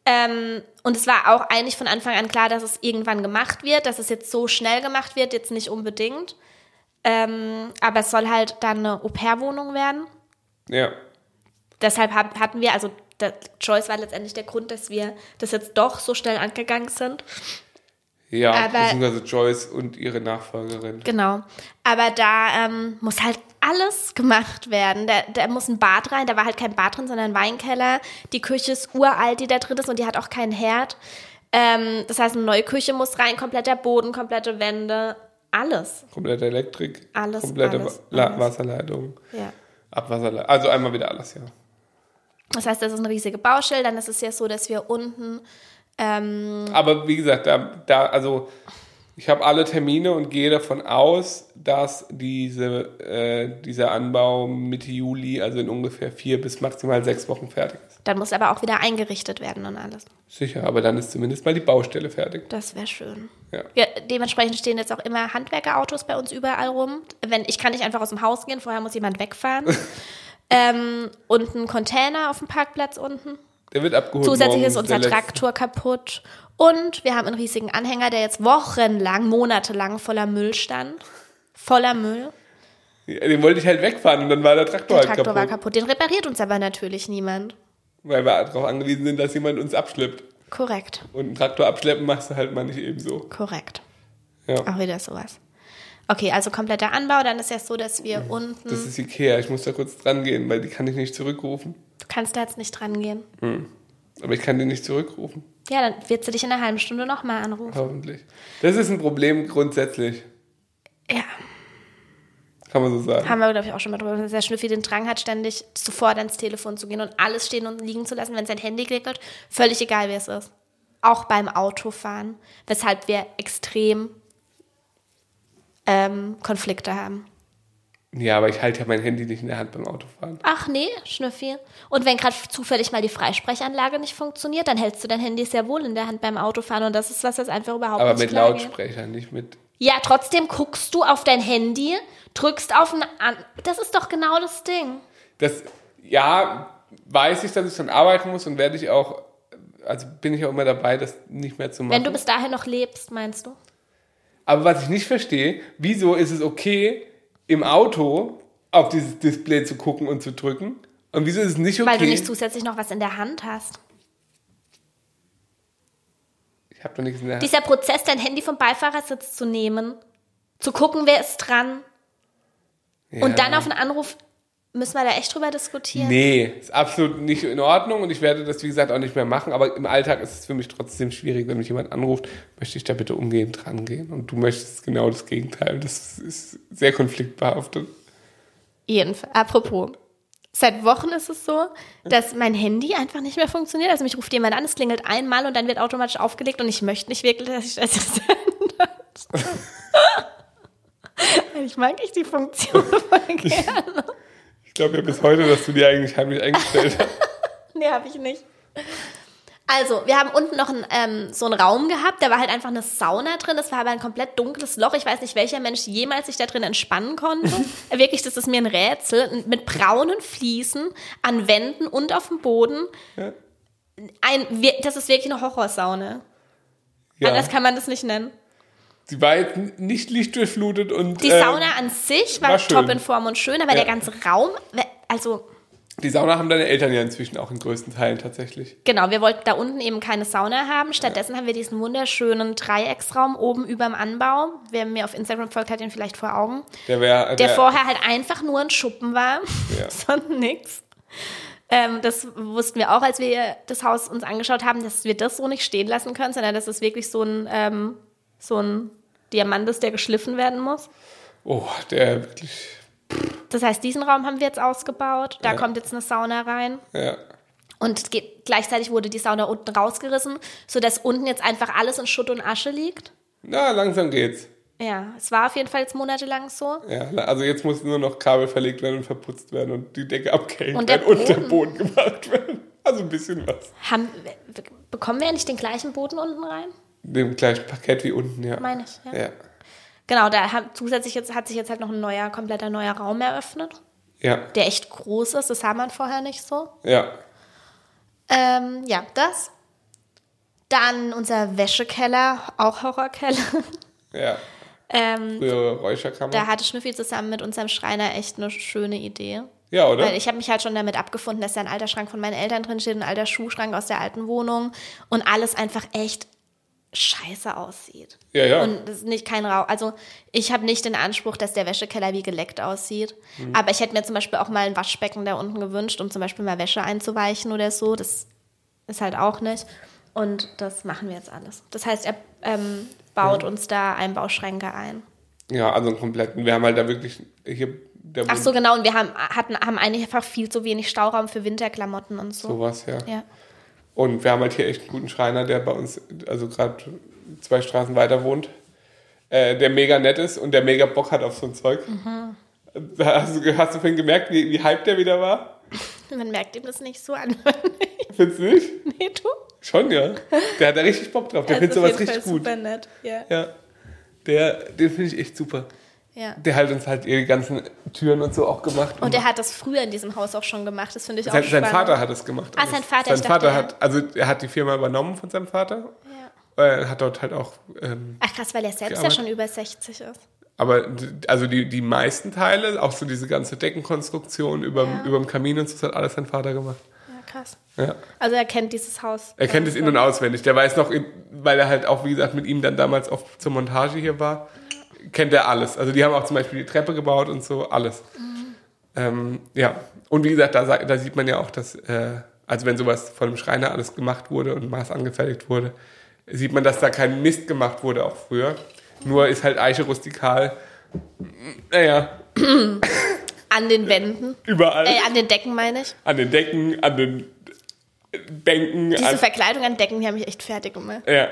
Ähm, und es war auch eigentlich von Anfang an klar, dass es irgendwann gemacht wird, dass es jetzt so schnell gemacht wird, jetzt nicht unbedingt. Ähm, aber es soll halt dann eine Au-pair-Wohnung werden. Ja. Deshalb hab, hatten wir, also der Joyce war letztendlich der Grund, dass wir das jetzt doch so schnell angegangen sind. Ja, Aber- beziehungsweise Joyce und ihre Nachfolgerin. Genau. Aber da ähm, muss halt alles gemacht werden. Da, da muss ein Bad rein. Da war halt kein Bad drin, sondern ein Weinkeller. Die Küche ist uralt, die da drin ist und die hat auch keinen Herd. Ähm, das heißt, eine neue Küche muss rein, kompletter Boden, komplette Wände, alles. Komplette Elektrik. Alles, Komplette alles, La alles. Wasserleitung. Ja. Abwasserleitung. Also einmal wieder alles, ja. Das heißt, das ist eine riesige Baustelle. Dann ist es ja so, dass wir unten ähm, Aber wie gesagt, da, da also ich habe alle Termine und gehe davon aus, dass diese, äh, dieser Anbau Mitte Juli, also in ungefähr vier bis maximal sechs Wochen fertig ist. dann muss aber auch wieder eingerichtet werden und alles. Sicher, aber dann ist zumindest mal die Baustelle fertig. Das wäre schön. Ja. Ja, dementsprechend stehen jetzt auch immer Handwerkerautos bei uns überall rum. Wenn, ich kann nicht einfach aus dem Haus gehen, vorher muss jemand wegfahren. <laughs> ähm, und ein Container auf dem Parkplatz unten. Der wird abgeholt. Zusätzlich ist unser der. Traktor kaputt. Und wir haben einen riesigen Anhänger, der jetzt wochenlang, monatelang voller Müll stand. Voller Müll. Ja, Den wollte ich halt wegfahren und dann war der Traktor Der halt Traktor kaputt. war kaputt. Den repariert uns aber natürlich niemand. Weil wir darauf angewiesen sind, dass jemand uns abschleppt. Korrekt. Und einen Traktor abschleppen machst du halt mal nicht ebenso. Korrekt. Ja. Auch wieder sowas. Okay, also kompletter Anbau. Dann ist ja so, dass wir unten. Das ist Ikea, ich muss da kurz dran gehen, weil die kann ich nicht zurückrufen. Du kannst da jetzt nicht dran gehen. Aber ich kann die nicht zurückrufen. Ja, dann wird sie dich in einer halben Stunde nochmal anrufen. Hoffentlich. Das ist ein Problem grundsätzlich, Ja, kann man so sagen. haben wir, glaube ich, auch schon mal drüber, dass der Schnüffi den Drang hat, ständig sofort ans Telefon zu gehen und alles stehen und liegen zu lassen, wenn sein Handy klingelt. Völlig egal, wer es ist. Auch beim Autofahren. Weshalb wir extrem ähm, Konflikte haben. Ja, aber ich halte ja mein Handy nicht in der Hand beim Autofahren. Ach nee, Schnüffi. Und wenn gerade zufällig mal die Freisprechanlage nicht funktioniert, dann hältst du dein Handy sehr wohl in der Hand beim Autofahren und das ist was, das einfach überhaupt Aber nicht mit klar geht. Lautsprecher, nicht mit. Ja, trotzdem guckst du auf dein Handy, drückst auf ein an. Das ist doch genau das Ding. Das, ja, weiß ich, dass ich schon arbeiten muss und werde ich auch, also bin ich auch immer dabei, das nicht mehr zu machen. Wenn du bis dahin noch lebst, meinst du? Aber was ich nicht verstehe, wieso ist es okay, im Auto auf dieses Display zu gucken und zu drücken? Und wieso ist es nicht okay? Weil du nicht zusätzlich noch was in der Hand hast. ich habe doch nichts in der Hand. Dieser Prozess, dein Handy vom Beifahrersitz zu nehmen, zu gucken, wer ist dran und dann auf einen Anruf, müssen wir da echt drüber diskutieren. Nee, ist absolut nicht in Ordnung und ich werde das, wie gesagt, auch nicht mehr machen. Aber im Alltag ist es für mich trotzdem schwierig, wenn mich jemand anruft, möchte ich da bitte umgehend dran gehen. Und du möchtest genau das Gegenteil. Das ist sehr konfliktbehaftet. Jedenfalls, apropos. Seit Wochen ist es so, dass mein Handy einfach nicht mehr funktioniert. Also mich ruft jemand an, es klingelt einmal und dann wird automatisch aufgelegt und ich möchte nicht wirklich, dass ich das jetzt ändert. <laughs> ich mag ich die Funktion voll gerne. Ich glaube ja bis heute, dass du die eigentlich heimlich eingestellt hast. <laughs> Nee, habe ich nicht. Also, wir haben unten noch ein, ähm, so einen Raum gehabt, da war halt einfach eine Sauna drin. Das war aber ein komplett dunkles Loch. Ich weiß nicht, welcher Mensch jemals sich da drin entspannen konnte. <laughs> Wirklich, das ist mir ein Rätsel. Mit braunen Fliesen an Wänden und auf dem Boden. Ja. Ein, das ist wirklich eine Horrorsauna. Ja. Anders kann man das nicht nennen. Sie war jetzt nicht lichtdurchflutet und Die ähm, Sauna an sich war, war top in Form und schön, aber Ja. der ganze Raum, also die Sauna haben deine Eltern ja inzwischen auch in größten Teilen tatsächlich. Genau, wir wollten da unten eben keine Sauna haben. Stattdessen haben wir diesen wunderschönen Dreiecksraum oben überm Anbau. Wer mir auf Instagram folgt, hat ihn vielleicht vor Augen. Der wäre Der vorher halt einfach nur ein Schuppen war, Ja. <laughs> sonst nix. Ähm, das wussten wir auch, als wir das Haus uns angeschaut haben, dass wir das so nicht stehen lassen können, sondern dass es wirklich so ein, ähm, so ein Diamant ist, der geschliffen werden muss. Oh, der wirklich. Das heißt, diesen Raum haben wir jetzt ausgebaut. Da Ja. kommt jetzt eine Sauna rein. Ja. Und geht, gleichzeitig wurde die Sauna unten rausgerissen, sodass unten jetzt einfach alles in Schutt und Asche liegt. Na, langsam geht's. Ja, es war auf jeden Fall jetzt monatelang so. Ja, also jetzt muss nur noch Kabel verlegt werden und verputzt werden und die Decke abgehängt Und der werden und der Boden. Boden <laughs> gemacht werden. Also ein bisschen was. Haben, bekommen wir eigentlich den gleichen Boden unten rein? Dem gleichen Parkett wie unten, ja. Meine ich, ja. Ja. Genau, da haben, zusätzlich jetzt, hat sich jetzt halt noch ein neuer, kompletter neuer Raum eröffnet, Ja. der echt groß ist. Das sah man vorher nicht so. Ja. Ähm, ja, das. Dann unser Wäschekeller, auch Horrorkeller. <laughs> Ja. ähm, Frühere Räucherkammer. da hatte Schnüffi zusammen mit unserem Schreiner echt eine schöne Idee. ja, oder? Weil ich habe mich halt schon damit abgefunden, dass da ein alter Schrank von meinen Eltern drin steht, ein alter Schuhschrank aus der alten Wohnung und alles einfach echt scheiße aussieht. Ja, ja. Und das ist nicht kein Rauch. Also ich habe nicht den Anspruch, dass der Wäschekeller wie geleckt aussieht. Mhm. Aber ich hätte mir zum Beispiel auch mal ein Waschbecken da unten gewünscht, um zum Beispiel mal Wäsche einzuweichen oder so. Das ist halt auch nicht. Und das machen wir jetzt alles. Das heißt, er ähm, baut uns da Einbauschränke ein. ja, also einen kompletten. Wir haben halt da wirklich hier Ach so, genau. Und wir haben, hatten, haben einfach viel zu wenig Stauraum für Winterklamotten und so. sowas, ja. Ja. Und wir haben halt hier echt einen guten Schreiner, der bei uns, also gerade zwei Straßen weiter wohnt, äh, der mega nett ist und der mega Bock hat auf so ein Zeug. Mhm. Hast du, hast du vorhin gemerkt, wie, wie hyped der wieder war? Man merkt ihm das nicht so an. <laughs> Findest du nicht? nee, du? Schon, ja. Der hat da richtig Bock drauf. Der Er findet sowas richtig Fall gut. Super nett. Ja. Ja. Der, den finde ich echt super. Ja. Der hat uns halt die ganzen Türen und so auch gemacht. Und er hat das früher in diesem Haus auch schon gemacht. Das finde ich auch sein, sein spannend. Vater hat es gemacht. Ah, sein Vater, Sein Vater dachte, hat, also er hat die Firma übernommen von seinem Vater. Ja. Er hat dort halt auch, ähm, Ach krass, weil er selbst ja Gearbeitet. schon über 60 ist. aber also die, die meisten Teile, auch so diese ganze Deckenkonstruktion überm, Ja. überm Kamin und so, das hat alles sein Vater gemacht. Ja, krass. Ja. Also er kennt dieses Haus. Er kennt es in- und auswendig. Der weiß noch, weil er halt auch, wie gesagt, mit ihm dann damals oft zur Montage hier war, kennt er alles. Also die haben auch zum Beispiel die Treppe gebaut und so, alles. Ähm, ja, und wie gesagt, da, da sieht man ja auch, dass, äh, also wenn sowas von dem Schreiner alles gemacht wurde und Maß angefertigt wurde, sieht man, dass da kein Mist gemacht wurde, auch früher. Nur ist halt Eiche rustikal, naja, An den Wänden. überall. Äh, an den Decken meine ich. An den Decken, an den Bänken, Diese an, Verkleidung an Decken, die haben mich echt fertig gemacht. Ja.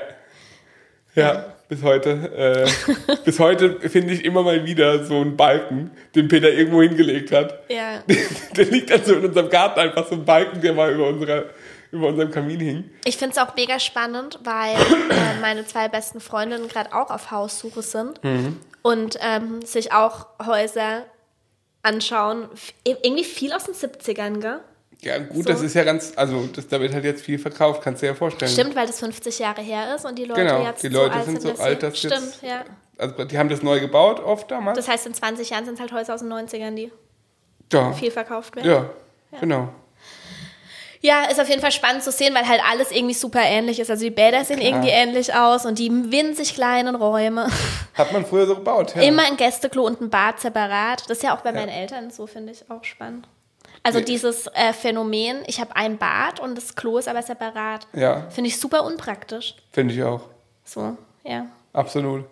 Ja, bis heute. Äh, <laughs> bis heute finde ich immer mal wieder so einen Balken, den Peter irgendwo hingelegt hat. Ja. <laughs> der liegt dann so in unserem Garten einfach so ein Balken, der mal über, unserer, über unserem Kamin hing. Ich finde es auch mega spannend, weil äh, meine zwei besten Freundinnen gerade auch auf Haussuche sind Mhm. und ähm, sich auch Häuser anschauen. Irgendwie viel aus den 70ern, gell? Ja, gut, So. das ist ja ganz, also das, da wird halt jetzt viel verkauft, kannst du dir ja vorstellen. Stimmt, weil das 50 Jahre her ist und die Leute Genau, jetzt die Leute so alt sind so alt, dass Stimmt, jetzt- ja. Also die haben das neu gebaut oft damals. Das heißt, in 20 Jahren sind es halt Häuser aus den 90ern, die ja. viel verkauft werden. ja, genau. Ja, ist auf jeden Fall spannend zu sehen, weil halt alles irgendwie super ähnlich ist. Also die Bäder sehen irgendwie ähnlich aus und die winzig kleinen Räume. <laughs> Hat man früher so gebaut, ja. Immer ein Gästeklo und ein Bad separat. Das ist ja auch bei meinen Eltern so, finde ich auch spannend. Also Nee. dieses äh, Phänomen, ich habe ein Bad und das Klo ist aber separat. Ja, Finde ich super unpraktisch. finde ich auch. So, ja. Absolut.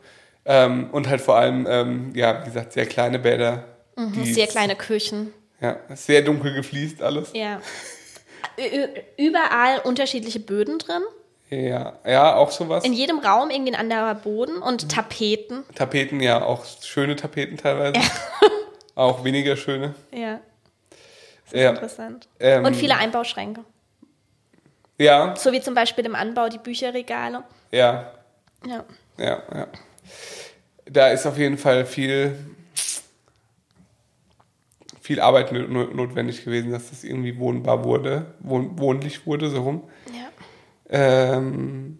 Ähm, und halt vor allem, ähm, ja, wie gesagt, sehr kleine Bäder. Mhm, Sehr kleine Küchen. Ja, sehr dunkel gefliest alles. Ja. Überall unterschiedliche Böden drin. Ja, ja, auch sowas. In jedem Raum irgendwie ein anderer Boden und Tapeten. Tapeten, ja, auch schöne Tapeten teilweise. auch weniger schöne. Ja, Ja, interessant. ähm, Und viele Einbauschränke. Ja, So wie zum Beispiel im Anbau die Bücherregale. ja, Ja. ja, ja. Da ist auf jeden Fall viel, viel Arbeit no- no- notwendig gewesen, dass das irgendwie wohnbar wurde, wohn wohnlich wurde, so rum. ja. Ähm,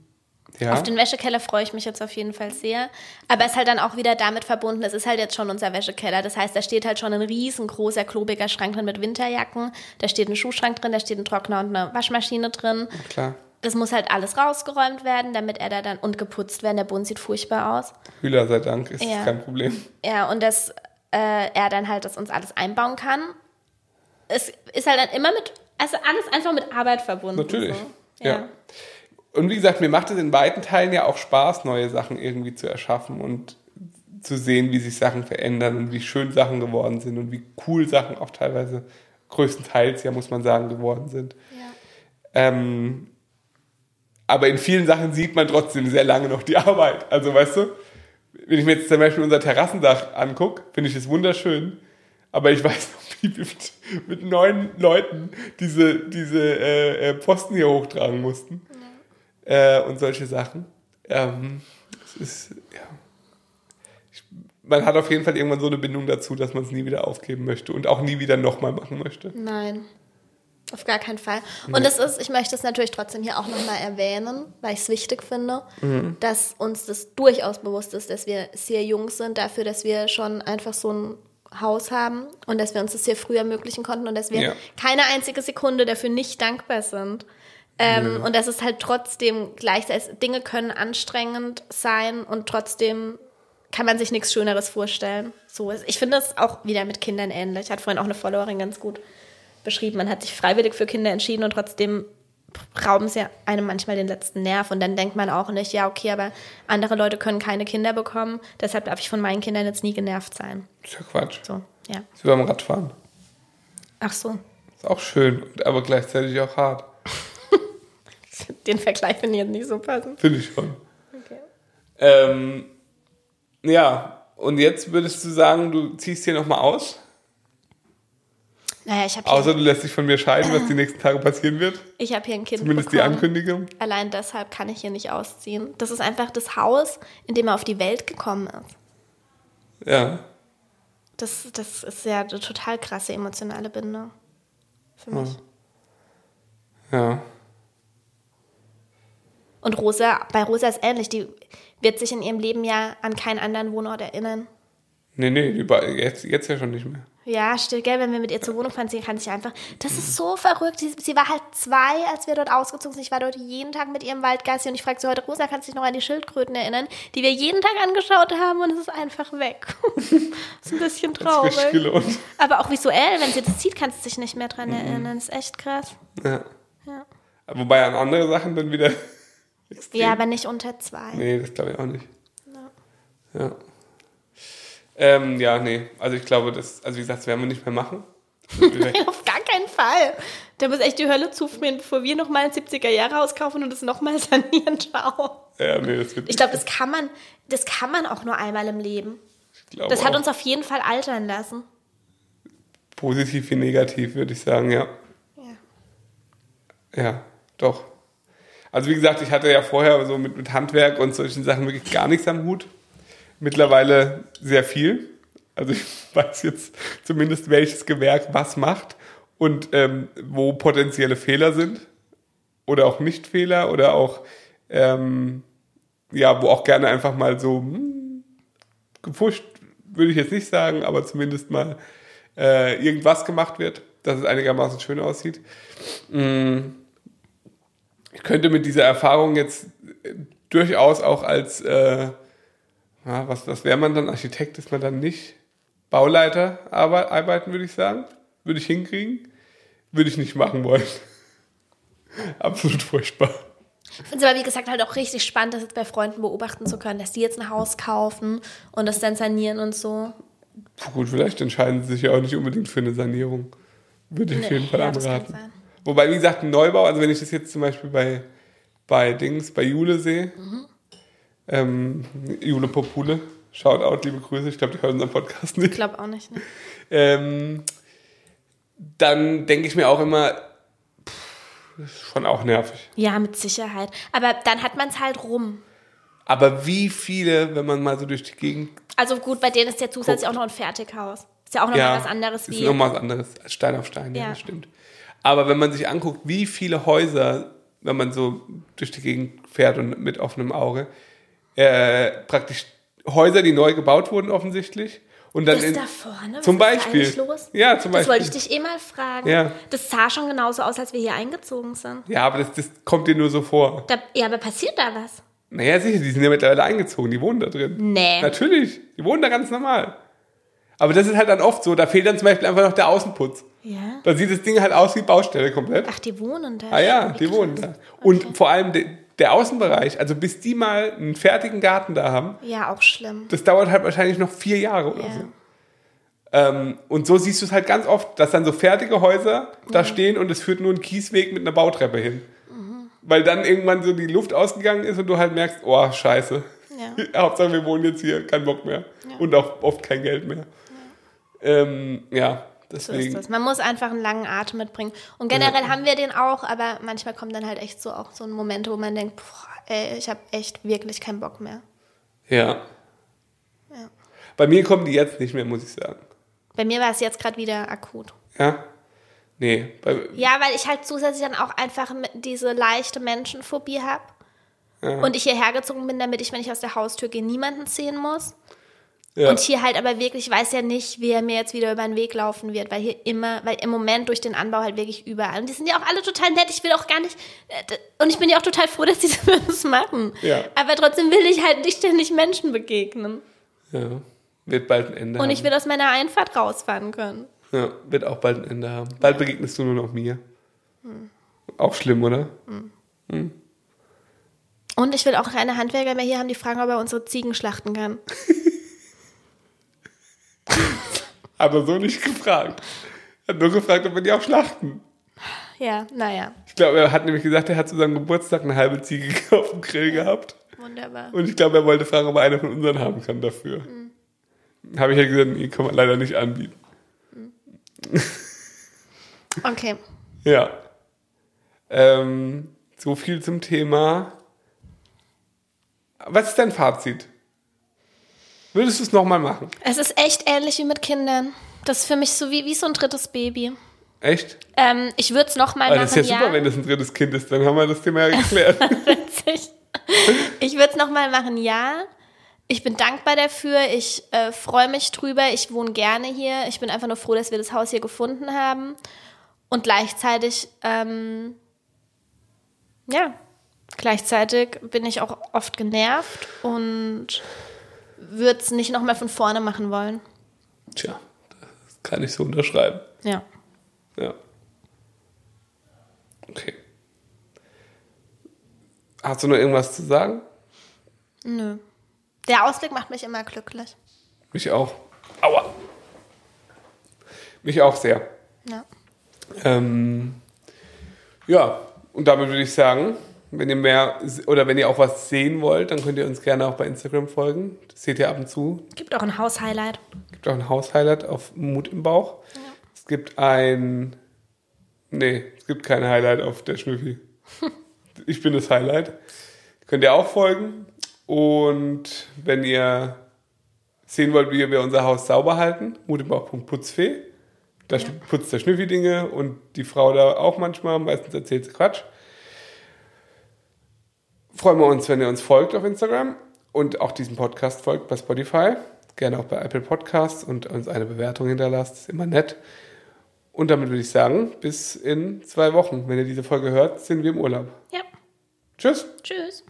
ja. Auf den Wäschekeller freue ich mich jetzt auf jeden Fall sehr. Aber es ist halt dann auch wieder damit verbunden, es ist halt jetzt schon unser Wäschekeller. Das heißt, da steht halt schon ein riesengroßer, klobiger Schrank drin mit Winterjacken. Da steht ein Schuhschrank drin, da steht ein Trockner und eine Waschmaschine drin. Klar. Das muss halt alles rausgeräumt werden, damit er da dann und geputzt werden. Der Boden sieht furchtbar aus. Hühler sei Dank ist Ja. kein Problem. Ja, und dass äh, er dann halt das uns alles einbauen kann. Es ist halt dann immer mit, also alles einfach mit Arbeit verbunden. Natürlich. So. Ja. Und wie gesagt, mir macht es in weiten Teilen ja auch Spaß, neue Sachen irgendwie zu erschaffen und zu sehen, wie sich Sachen verändern und wie schön Sachen geworden sind und wie cool Sachen auch teilweise größtenteils, ja muss man sagen, geworden sind. Ja. Ähm, aber in vielen Sachen sieht man trotzdem sehr lange noch die Arbeit. Also weißt du, wenn ich mir jetzt zum Beispiel unser Terrassendach angucke, finde ich es wunderschön. Aber ich weiß noch, wie wir mit, mit neun Leuten diese, diese äh, äh, Posten hier hochtragen mussten. Äh, und solche Sachen. Ähm, es ist, ja. Ich, man hat auf jeden Fall irgendwann so eine Bindung dazu, dass man es nie wieder aufgeben möchte und auch nie wieder nochmal machen möchte. Nein, auf gar keinen Fall. Und es ist, ich möchte es natürlich trotzdem hier auch nochmal erwähnen, weil ich es wichtig finde, dass uns das durchaus bewusst ist, dass wir sehr jung sind dafür, dass wir schon einfach so ein Haus haben und dass wir uns das sehr früh ermöglichen konnten und dass wir Ja. keine einzige Sekunde dafür nicht dankbar sind. Ähm, Und dass es halt trotzdem gleichzeitig, Dinge können anstrengend sein und trotzdem kann man sich nichts Schöneres vorstellen. So ist. Ich finde das auch wieder mit Kindern ähnlich. Hat vorhin auch eine Followerin ganz gut beschrieben. Man hat sich freiwillig für Kinder entschieden und trotzdem rauben sie einem manchmal den letzten Nerv. Und dann denkt man auch nicht, ja, okay, aber andere Leute können keine Kinder bekommen. Deshalb darf ich von meinen Kindern jetzt nie genervt sein. ist ja Quatsch. So, ja. Das ist wie beim Radfahren. Ach so. Ist auch schön, aber gleichzeitig auch hart. <laughs> Den Vergleich finde ich jetzt nicht so passend. Finde ich schon. Okay. Ähm, ja, und jetzt würdest du sagen, du ziehst hier nochmal aus? Naja, ich habe Außer du lässt dich von mir scheiden, was die nächsten Tage passieren wird. ich hab hier ein Kind Zumindest die bekommen. Ankündigung. Allein deshalb kann ich hier nicht ausziehen. Das ist einfach das Haus, in dem er auf die Welt gekommen ist. Ja. Das, das ist ja eine total krasse emotionale Bindung. Für mich. Ja. Und Rosa, bei Rosa ist ähnlich. Die wird sich in ihrem Leben ja an keinen anderen Wohnort erinnern. Nee, nee, über, jetzt, jetzt ja schon nicht mehr. Ja, stimmt, gell, wenn wir mit ihr zur Wohnung fahren, sie kann sich einfach. Das ist so verrückt. Sie, sie war halt zwei, als wir dort ausgezogen sind. Ich war dort jeden Tag mit ihrem Waldgassi und ich fragte sie heute, Rosa, kannst du dich noch an die Schildkröten erinnern, die wir jeden Tag angeschaut haben und es ist einfach weg. <laughs> ist ein bisschen traurig. Aber auch visuell, wenn sie das sieht, kannst du dich nicht mehr dran erinnern. Das ist echt krass. Ja. Ja. Wobei an andere Sachen dann wieder extrem. Ja, aber nicht unter zwei. Nee, das glaube ich auch nicht. Ja. Ähm, ja, nee. Also ich glaube, das, also wie gesagt, das werden wir nicht mehr machen. <laughs> Auf gar keinen Fall. Da muss echt die Hölle zufrieren, bevor wir nochmal ein 70er-Jahre-Haus kaufen und es nochmal <laughs> sanieren. Ciao. ja, nee, das wird Ich glaube, das kann man, das kann man auch nur einmal im Leben. ich Das hat auch uns auf jeden Fall altern lassen. positiv wie negativ, würde ich sagen, ja. Ja. Ja, doch. Also wie gesagt, ich hatte ja vorher so mit, mit Handwerk und solchen Sachen wirklich gar nichts am Hut. Mittlerweile sehr viel. Also ich <laughs> weiß jetzt zumindest, welches Gewerk was macht und ähm, wo potenzielle Fehler sind oder auch Nicht-Fehler oder auch, ähm, ja, wo auch gerne einfach mal so hm, gepusht, würde ich jetzt nicht sagen, aber zumindest mal äh, irgendwas gemacht wird, dass es einigermaßen schön aussieht. Ich könnte mit dieser Erfahrung jetzt äh, durchaus auch als, äh, ja, was, was wäre man dann? Architekt ist man dann nicht. Bauleiter arbe- arbeiten, würde ich sagen. Würde ich hinkriegen. Würde ich nicht machen wollen. <laughs> Absolut furchtbar. Ich finde es aber, wie gesagt, halt auch richtig spannend, das jetzt bei Freunden beobachten zu können, dass die jetzt ein Haus kaufen und das dann sanieren und so. Gut, vielleicht entscheiden sie sich ja auch nicht unbedingt für eine Sanierung. Würde ich auf Nee, jeden Fall ja, anraten. Wobei, wie gesagt, ein Neubau, also wenn ich das jetzt zum Beispiel bei, bei Dings, bei Jule sehe, Mhm. ähm, Jule Popule, Shoutout, liebe Grüße, ich glaube, die hören unseren Podcast Ich nicht. glaube auch nicht. Ne? Ähm, dann denke ich mir auch immer, pff, ist schon auch nervig. Ja, mit Sicherheit. Aber dann hat man es halt rum. Aber wie viele, wenn man mal so durch die Gegend. Also gut, bei denen ist ja zusätzlich auch noch ein Fertighaus. Ist ja auch noch ja, mal was anderes ist wie. nochmal was anderes als Stein auf Stein, ja. Ja. das stimmt. Aber wenn man sich anguckt, wie viele Häuser, wenn man so durch die Gegend fährt und mit offenem Auge, äh, praktisch Häuser, die neu gebaut wurden offensichtlich. Und dann das in, da vorne? Was zum Beispiel. los? Ja, zum Das Beispiel. wollte ich dich eh mal fragen. Ja. Das sah schon genauso aus, als wir hier eingezogen sind. Ja, aber das, das kommt dir nur so vor. Da, ja, aber passiert da was? Naja, sicher, die sind ja mittlerweile eingezogen, die wohnen da drin. Nee. Natürlich, die wohnen da ganz normal. Aber das ist halt dann oft so, da fehlt dann zum Beispiel einfach noch der Außenputz. Ja. Dann sieht das Ding halt aus wie Baustelle komplett. Ach, die wohnen da. Ah ja, die wohnen da. Und vor allem de, der Außenbereich, also bis die mal einen fertigen Garten da haben, Ja, auch schlimm. das dauert halt wahrscheinlich noch vier Jahre oder Ja. so. Ähm, und so siehst du es halt ganz oft, dass dann so fertige Häuser da stehen und es führt nur ein Kiesweg mit einer Bautreppe hin. Mhm. Weil dann irgendwann so die Luft ausgegangen ist und du halt merkst, oh, scheiße. Ja. <laughs> Hauptsache, wir wohnen jetzt hier, kein Bock mehr. Und auch oft kein Geld mehr. Ähm, ja So ist deswegen. das. Man muss einfach einen langen Atem mitbringen. Und generell haben wir den auch, aber manchmal kommen dann halt echt so auch so Momente, wo man denkt, boah, ey, ich habe echt wirklich keinen Bock mehr. Ja. Ja. Bei mir kommen die jetzt nicht mehr, muss ich sagen. Bei mir war es jetzt gerade wieder akut. Ja? Nee. Ja, weil ich halt zusätzlich dann auch einfach diese leichte Menschenphobie habe. Ja. Und ich hierher gezogen bin, damit ich, wenn ich aus der Haustür gehe, niemanden sehen muss. Ja. Und hier halt aber wirklich, ich weiß ja nicht, wer mir jetzt wieder über den Weg laufen wird, weil hier immer, weil im Moment durch den Anbau halt wirklich überall. Und die sind ja auch alle total nett. Ich will auch gar nicht, äh, und ich bin ja auch total froh, <laughs> dass die das machen. Ja. Aber trotzdem will ich halt nicht ständig Menschen begegnen. ja. Wird bald ein Ende Und haben. ich will aus meiner Einfahrt rausfahren können. Ja, wird auch bald ein Ende haben. Bald begegnest du nur noch mir. Auch schlimm, oder? Und ich will auch keine Handwerker mehr hier haben, die fragen, ob er unsere Ziegen schlachten kann. <laughs> Hat er so nicht gefragt. Er hat nur gefragt, ob wir die auch schlachten. Ja, naja, Ich glaube, er hat nämlich gesagt, er hat zu seinem Geburtstag eine halbe Ziege <laughs> auf dem Grill gehabt. wunderbar. Und ich glaube, er wollte fragen, ob er eine von unseren haben kann dafür. Habe ich ja gesagt, nee, kann man leider nicht anbieten. Okay. <laughs> Ja. Ähm, so viel zum Thema. Was ist dein Fazit? Würdest du es nochmal machen? Es ist echt ähnlich wie mit Kindern. Das ist für mich so wie, wie so ein drittes Baby. Echt? Ähm, ich würde es nochmal machen, das ist ja super, ja. wenn das ein drittes Kind ist, dann haben wir das Thema ja geklärt. <laughs> Witzig. Ich würde es nochmal machen, ja. Ich bin dankbar dafür. Ich äh, freue mich drüber. Ich wohne gerne hier. Ich bin einfach nur froh, dass wir das Haus hier gefunden haben. Und gleichzeitig, ähm, ja, gleichzeitig bin ich auch oft genervt und würde es nicht nochmal von vorne machen wollen. Tja, das kann ich so unterschreiben. Ja. Ja. Okay. Hast du noch irgendwas zu sagen? Nö. Der Ausblick macht mich immer glücklich. Mich auch. Aua. Mich auch sehr. Ja. Ähm, ja, und damit würde ich sagen, wenn ihr mehr oder wenn ihr auch was sehen wollt, dann könnt ihr uns gerne auch bei Instagram folgen. Das seht ihr ab und zu. Gibt auch ein Haushighlight. gibt auch ein Haushighlight auf Mut im Bauch. Es gibt ein. Nee, es gibt kein Highlight auf der Schnüffi. <laughs> ich bin das Highlight. Könnt ihr auch folgen. Und wenn ihr sehen wollt, wie wir unser Haus sauber halten, mutimbauch.putzfee. Da putzt der Schnüffi Dinge und die Frau da auch manchmal. Meistens erzählt sie Quatsch. Freuen wir uns, wenn ihr uns folgt auf Instagram und auch diesem Podcast folgt bei Spotify. Gerne auch bei Apple Podcasts und uns eine Bewertung hinterlasst. Ist immer nett. Und damit würde ich sagen, bis in zwei Wochen. Wenn ihr diese Folge hört, sind wir im Urlaub. Ja. Tschüss. Tschüss.